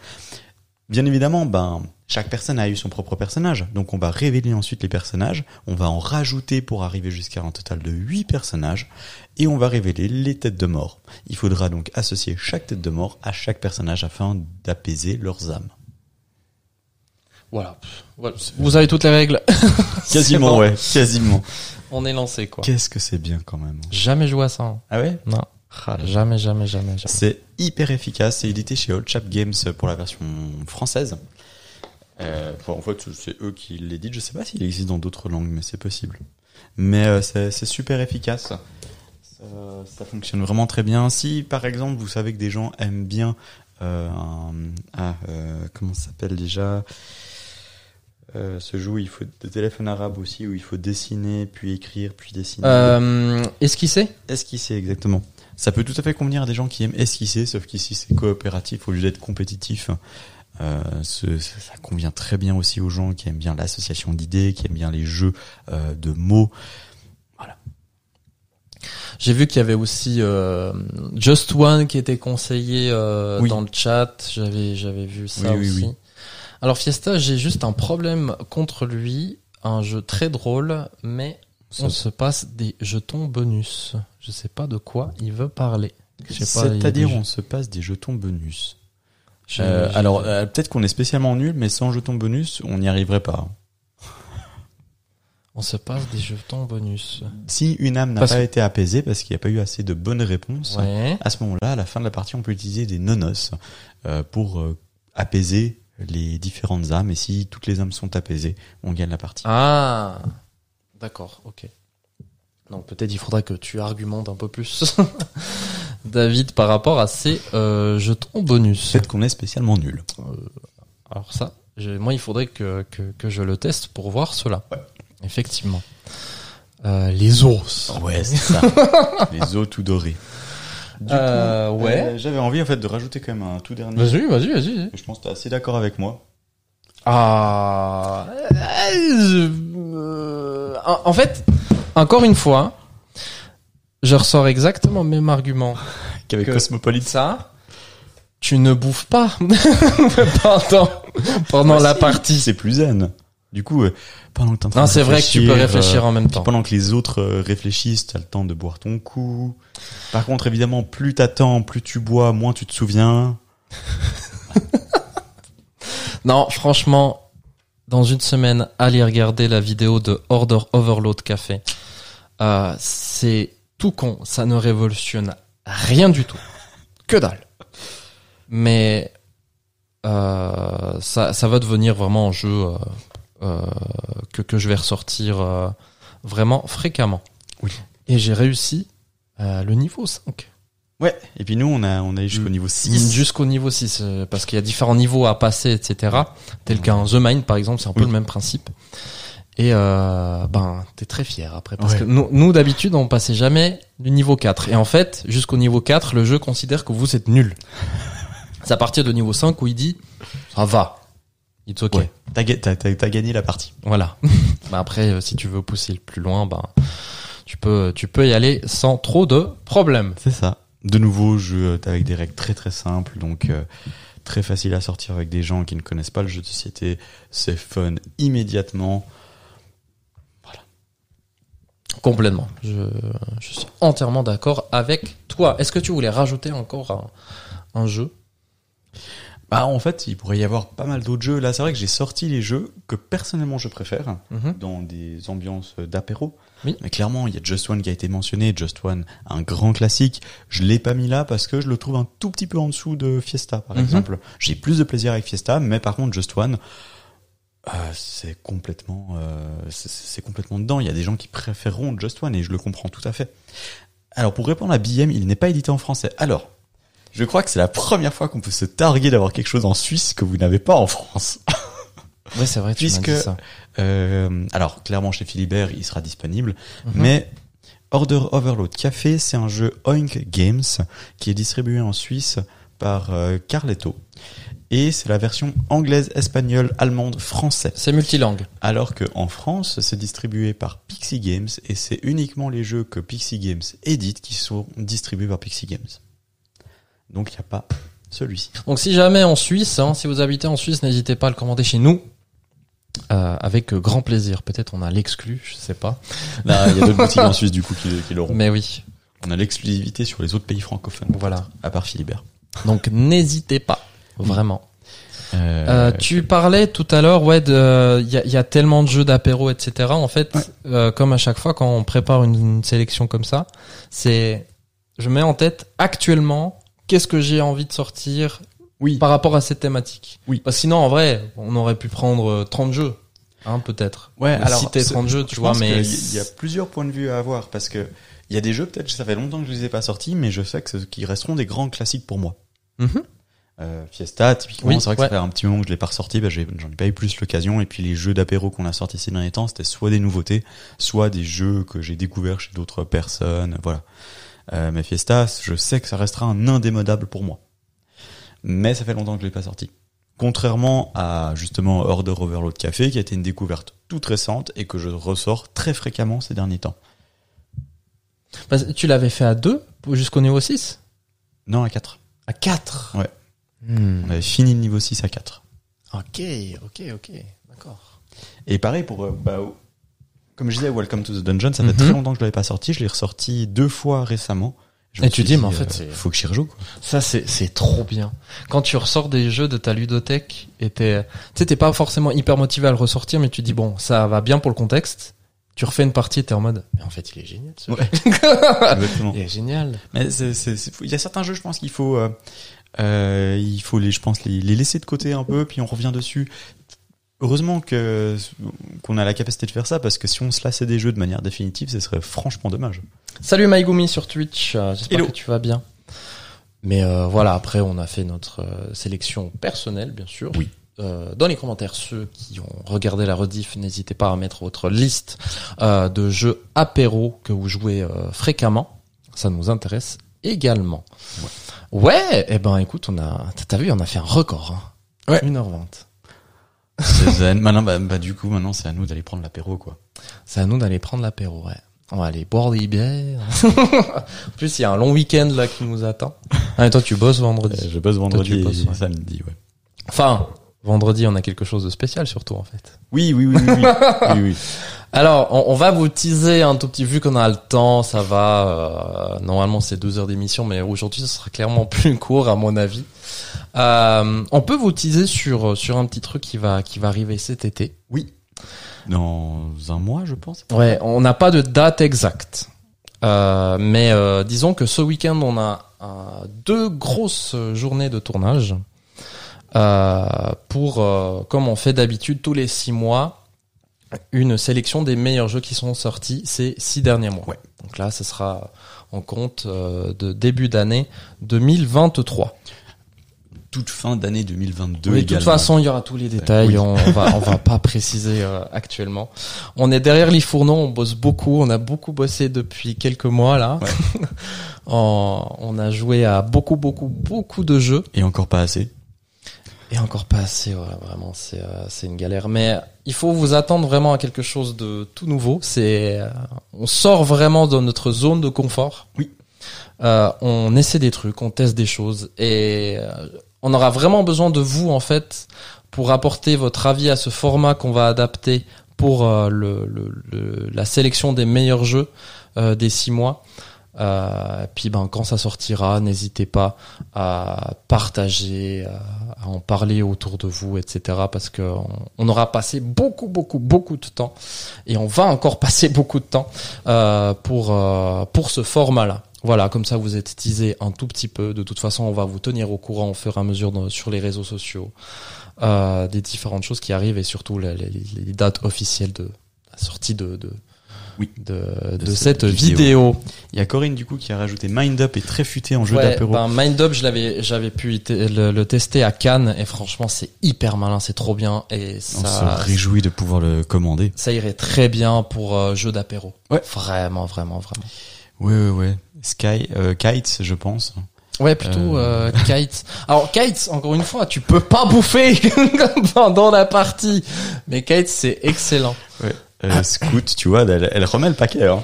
Bien évidemment, ben, chaque personne a eu son propre personnage. Donc on va révéler ensuite les personnages. On va en rajouter pour arriver jusqu'à un total de 8 personnages. Et on va révéler les têtes de mort. Il faudra donc associer chaque tête de mort à chaque personnage afin d'apaiser leurs âmes. Voilà. Voilà. Vous avez toutes les règles. Quasiment, bon. ouais, quasiment. On est lancé, quoi. Qu'est-ce que c'est bien quand même. Jamais joué à ça. hein. Ah ouais? Non. Jamais, jamais, jamais, jamais. C'est hyper efficace. C'est édité chez Old Chap Games pour la version française. Euh, en fait, c'est eux qui l'éditent. Je sais pas s'il existe dans d'autres langues, mais c'est possible. Mais euh, c'est super efficace. Ça, ça fonctionne vraiment très bien. Si, par exemple, vous savez que des gens aiment bien euh, un, ah, euh, comment ça s'appelle déjà? Euh, jeu où il faut des téléphones arabes aussi où il faut dessiner puis écrire puis dessiner Euh, esquisser? Esquisser, exactement. Ça peut tout à fait convenir à des gens qui aiment esquisser, sauf qu'ici c'est coopératif au lieu d'être compétitif. Euh, ce- ça, convient très bien aussi aux gens qui aiment bien l'association d'idées, qui aiment bien les jeux euh, de mots. J'ai vu qu'il y avait aussi euh, Just One qui était conseillé euh, Oui. dans le chat. J'avais j'avais vu ça oui, aussi. oui. Alors Fiesta, j'ai juste un problème contre lui. Un jeu très drôle, mais on se passe des jetons bonus. Je sais pas de quoi il veut parler. C'est-à-dire on se passe des jetons bonus. Euh, alors euh, peut-être qu'on est spécialement nul, mais sans jetons bonus, on n'y arriverait pas. on se passe des jetons bonus. Si une âme n'a pas que- été apaisée parce qu'il n'y a pas eu assez de bonnes réponses, Ouais. À ce moment-là, à la fin de la partie, on peut utiliser des nonos euh, pour euh, apaiser les différentes âmes. Et si toutes les âmes sont apaisées, on gagne la partie. Ah, d'accord, ok. Donc peut-être il faudra que tu argumentes un peu plus, David, par rapport à ces euh, jetons bonus. Peut-être qu'on est spécialement nul. Alors ça, moi il faudrait que, que, que je le teste pour voir cela. Effectivement. Euh, les os. Ouais, c'est ça. les os tout dorés. Du Euh, coup, ouais. euh, j'avais envie en fait de rajouter quand même un tout dernier. Vas-y, vas-y, vas-y. Je pense que tu es assez d'accord avec moi. Ah, euh, en fait, encore une fois, je ressors exactement le même argument Qu'avec Cosmopolite. ça, tu ne bouffes pas pendant, pendant la partie. C'est plus zen. Du coup, euh, pendant que t'es en train Non, de c'est vrai que tu peux réfléchir euh, en même temps. Pendant que les autres euh, réfléchissent, t'as le temps de boire ton coup. Par contre, évidemment, plus t'attends, plus tu bois, moins tu te souviens. Non, franchement, dans une semaine, allez regarder la vidéo de Order Overload Café. Euh, c'est tout con, ça ne révolutionne rien du tout. Que dalle. Mais euh, ça, ça va devenir vraiment un jeu euh, euh, que, que je vais ressortir euh, vraiment fréquemment. Oui. Et j'ai réussi euh, le niveau 5. Ouais. Et puis nous, on a, on a eu jusqu'au Mm. niveau 6. Jusqu'au niveau 6, euh, parce qu'il y a différents niveaux à passer, etc. Tel qu'un The Mind, par exemple, c'est un peu Oui. le même principe. Et euh, ben, t'es très fier après. Parce Ouais. que nous, nous d'habitude, on passait jamais du niveau 4. Et en fait, jusqu'au niveau 4, le jeu considère que vous êtes nul. C'est à partir de niveau 5 où il dit, ça va. It's ok. Ouais. T'as, ga- t'as, t'as, t'as gagné la partie. Voilà. ben après, euh, si tu veux pousser le plus loin, ben, tu peux, tu peux y aller sans trop de problèmes. C'est ça. De nouveau, jeu avec des règles très très simples, donc euh, très facile à sortir avec des gens qui ne connaissent pas le jeu de société. C'est fun immédiatement. Complètement. Je, je suis entièrement d'accord avec toi. Est-ce que tu voulais rajouter encore un, un jeu? Bah en fait, il pourrait y avoir pas mal d'autres jeux. Là, c'est vrai que j'ai sorti les jeux que personnellement je préfère Mhm. dans des ambiances d'apéro. Oui. Mais clairement, il y a Just One qui a été mentionné. Just One, un grand classique. Je l'ai pas mis là parce que je le trouve un tout petit peu en dessous de Fiesta, par Mhm. exemple. J'ai plus de plaisir avec Fiesta, mais par contre, Just One, euh, c'est complètement, euh, c'est- c'est complètement dedans. Il y a des gens qui préféreront Just One et je le comprends tout à fait. Alors, pour répondre à BM, il n'est pas édité en français. Alors, je crois que c'est la première fois qu'on peut se targuer d'avoir quelque chose en Suisse que vous n'avez pas en France. Ouais, c'est vrai, tu Puisque- dit ça. Euh, alors, clairement, chez Philibert, il sera disponible. Mhm. Mais Order Overload Café, c'est un jeu Oink Games qui est distribué en Suisse par euh, Carletto. Et c'est la version anglaise, espagnole, allemande, française. C'est multilangue. Alors que en France, c'est distribué par Pixie Games et c'est uniquement les jeux que Pixie Games édite qui sont distribués par Pixie Games. Donc il n'y a pas celui-ci. Donc si jamais en Suisse, hein, si vous habitez en Suisse, n'hésitez pas à le commander chez nous. Euh, avec euh, grand plaisir. Peut-être on a l'exclu, je sais pas. Là, il y a d'autres boutiques en Suisse du coup qui, qui l'auront. Mais oui, On a l'exclusivité sur les autres pays francophones. Voilà. À part Philibert. donc n'hésitez pas, vraiment. Euh, Euh, tu parlais tout à l'heure, ouais, il y a, il y a tellement de jeux d'apéro, etc. En fait, Ouais. euh, comme à chaque fois quand on prépare une, une sélection comme ça, c'est, je mets en tête actuellement qu'est-ce que j'ai envie de sortir Oui. par rapport à cette thématique. Oui. Parce que sinon, en vrai, on aurait pu prendre euh, 30 jeux, hein, peut-être. Ouais, Ou alors c'est- 30 jeux, tu je vois, mais y- il y a plusieurs points de vue à avoir parce que il y a des jeux peut-être ça fait longtemps que je les ai pas sortis, mais je sais que ce- qu'ils resteront des grands classiques pour moi. Mhm. Euh, Fiesta, typiquement, Oui, c'est vrai que ouais. ça fait un petit moment que je l'ai pas ressorti, bah, j'en ai pas eu plus l'occasion. Et puis les jeux d'apéro qu'on a sortis ces derniers temps, c'était soit des nouveautés, soit des jeux que j'ai découverts chez d'autres personnes, voilà. Euh, mais Fiesta, je sais que ça restera un indémodable pour moi. Mais ça fait longtemps que je l'ai pas sorti. Contrairement à justement Order Overload Café, qui a été une découverte toute récente et que je ressors très fréquemment ces derniers temps. Tu l'avais fait à 2 jusqu'au niveau 6 Non, à 4. À 4 Ouais. Hmm. On avait fini le niveau 6 à 4. Ok, ok, ok, d'accord. Et pareil pour, euh, bah, comme je disais, Welcome to the Dungeon, ça fait Mhm. très longtemps que je l'avais pas sorti. Je l'ai ressorti deux fois récemment. Je Et tu dis, mais en euh, fait, c'est- faut que j'y rejoue. Quoi. Ça, c'est, c'est trop bien. Quand tu ressors des jeux de ta ludothèque et t'es, tu sais, t'es pas forcément hyper motivé à le ressortir, mais tu dis, bon, ça va bien pour le contexte. Tu refais une partie t'es en mode, mais en fait, il est génial, ce Ouais. jeu. Il est génial. Mais il y a certains jeux, je pense qu'il faut, euh, euh, il faut les, je pense les, les laisser de côté un peu, puis on revient dessus. Heureusement que qu'on a la capacité de faire ça, parce que si on se lassait des jeux de manière définitive, ce serait franchement dommage. Salut Maïgumi sur Twitch. euh, J'espère que tu vas bien. Mais euh, voilà, après, on a fait notre euh, sélection personnelle, bien sûr. Oui. Euh, dans les commentaires, ceux qui ont regardé la rediff, n'hésitez pas à mettre votre liste euh, de jeux apéro que vous jouez euh, fréquemment. Ça nous intéresse également. Ouais, eh ben écoute, on a, t'as- t'as vu, on a fait un record. Hein. Ouais. 1h20. C'est zen. Maintenant, bah, bah, du coup, maintenant, c'est à nous d'aller prendre l'apéro, quoi. C'est à nous d'aller prendre l'apéro, ouais. On va aller boire des bières. en plus, il y a un long week-end là qui nous attend. Ah, et toi, tu bosses vendredi. Euh, je bosse vendredi tu bosses, et ouais. samedi, ouais. Enfin, vendredi, on a quelque chose de spécial surtout en fait. Oui, oui, oui, oui, oui. oui, oui. Alors, on, on va vous teaser un tout petit vu qu'on a le temps, ça va. euh, normalement, c'est deux heures d'émission, mais aujourd'hui, ce sera clairement plus court à mon avis. Euh, on peut vous teaser sur sur un petit truc qui va qui va arriver cet été. Dans un mois, je pense. Ouais, on n'a pas de date exacte. Euh, mais euh, disons que ce week-end, on a euh, deux grosses journées de tournage euh, pour, euh, comme on fait d'habitude tous les six mois, une sélection des meilleurs jeux qui sont sortis ces six derniers mois. Ouais. Donc là, ce sera en compte euh, de début d'année 2023. Toute fin d'année 2022 Oui, de toute façon, il y aura tous les détails. Oui. On, va, on va pas préciser euh, actuellement. On est derrière les fourneaux, on bosse beaucoup. On a beaucoup bossé depuis quelques mois là. on, on a joué à beaucoup, beaucoup, beaucoup de jeux Et encore pas assez. Et encore pas assez. ouais, vraiment, c'est euh, c'est une galère. Mais il faut vous attendre vraiment à quelque chose de tout nouveau. C'est, euh, on sort vraiment de notre zone de confort. Oui. Euh, on essaie des trucs, on teste des choses et euh, on aura vraiment besoin de vous en fait pour apporter votre avis à ce format qu'on va adapter pour euh, le, le- le- la sélection des meilleurs jeux euh, des six mois. Euh, puis ben quand ça sortira, n'hésitez pas à partager, à, à en parler autour de vous, etc. Parce que on, on aura passé beaucoup, beaucoup, beaucoup de temps et on va encore passer beaucoup de temps euh, pour euh, pour ce format-là. Voilà, comme ça vous êtes teasé un tout petit peu. De toute façon, on va vous tenir au courant au fur et à mesure sur les réseaux sociaux euh, des différentes choses qui arrivent et surtout les, dates officielles de la sortie de, Oui. de, de De cette cette vidéo. vidéo. Il y a Corinne du coup qui a rajouté Mind Up et très futé en jeu Ouais, d'apéro. ben, Mind Up, je l'avais, j'avais pu le, le tester à Cannes et franchement c'est hyper malin, c'est trop bien et On ça, se réjouit de pouvoir le commander. ça irait très bien pour euh, jeu d'apéro. Ouais. Vraiment, vraiment, vraiment. Ouais, ouais, ouais. Sky, euh, Kites, je pense. Ouais, plutôt euh... kites. Alors kites, encore une fois, tu peux pas bouffer pendant la partie, mais kites c'est excellent. Ouais. Euh, Scoot, tu vois, elle, elle remet le paquet. Hein.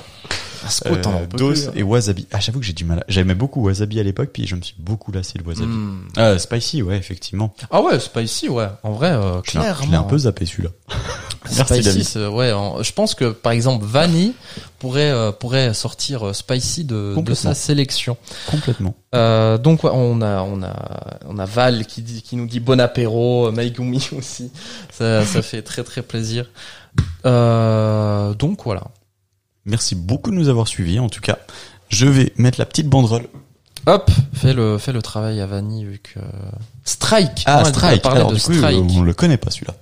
En Euh, Dos hein. et Wasabi. Ah, j'avoue que j'ai du mal. à- J'aimais beaucoup Wasabi à l'époque, puis je me suis beaucoup lassé le Wasabi. Hmm. Euh, spicy, ouais, effectivement. Ah ouais, spicy, ouais. En vrai, euh, clairement. je l'ai un peu zappé celui-là. Merci, Spicy, ouais. en- je pense que par exemple Vanille pourrait euh, pourrait sortir euh, Spicy de, de sa sélection. Complètement. Euh, donc ouais, on a on a on a Val qui dit qui nous dit bon apéro, Maigumi aussi. Ça ça fait très très plaisir. Euh, donc voilà. Merci beaucoup de nous avoir suivis. En tout cas, je vais mettre la petite banderole. Hop, fais le fais le travail à Vanille vu que Strike. Ah, Strike. Alors, de du coup, Strike. on le connaît pas celui-là.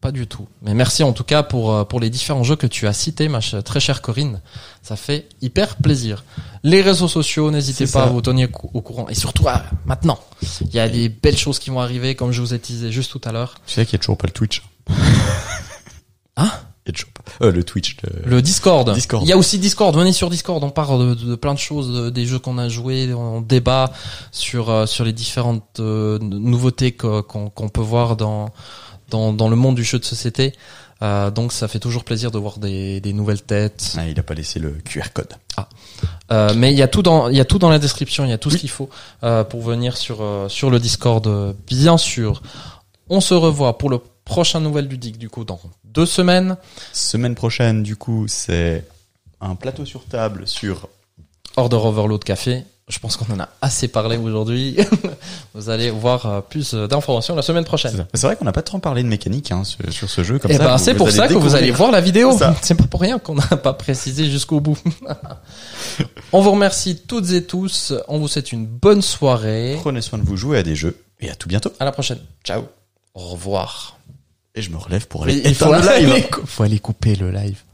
Pas du tout. Mais merci en tout cas pour euh, pour les différents jeux que tu as cités, ma ch- très chère Corinne. Ça fait hyper plaisir. Les réseaux sociaux, n'hésitez pas ça. à vous tenir cou- au courant. Et surtout ah, maintenant, il y a des belles choses qui vont arriver, comme je vous ai teasé juste tout à l'heure. Tu sais qu'il y a toujours pas le Twitch. Hein? Toujours pas. Euh, le Twitch. Le... Le Discord. Discord. Il y a aussi Discord. Venez sur Discord. On parle de, de plein de choses, de- des jeux qu'on a joués. On débat sur euh, sur les différentes euh, nouveautés qu'on peut voir dans dans dans le monde du jeu de société. Euh, donc ça fait toujours plaisir de voir des, des nouvelles têtes. Ah, il a pas laissé le QR code. Euh, mais il y a tout dans il y a tout dans la description, il y a tout ce qu'il faut euh, pour venir sur sur le Discord bien sûr. On se revoit pour le prochain nouvelle du DIC du coup dans deux semaines. Semaine prochaine, du coup, c'est un plateau sur table sur. Order Overload Café. Je pense qu'on en a assez parlé aujourd'hui. Vous allez voir euh, plus euh, d'informations la semaine prochaine. C'est vrai qu'on n'a pas trop parlé de mécanique hein, sur, sur ce jeu. Comme Et ça, ben c'est pour ça que vous allez voir la vidéo. C'est pas pour rien qu'on n'a pas précisé jusqu'au bout. On vous remercie toutes et tous. On vous souhaite une bonne soirée. Prenez soin de vous, jouez à des jeux et à tout bientôt. À la prochaine. Ciao. Au revoir. Et je me relève pour aller il faut faut aller couper le live.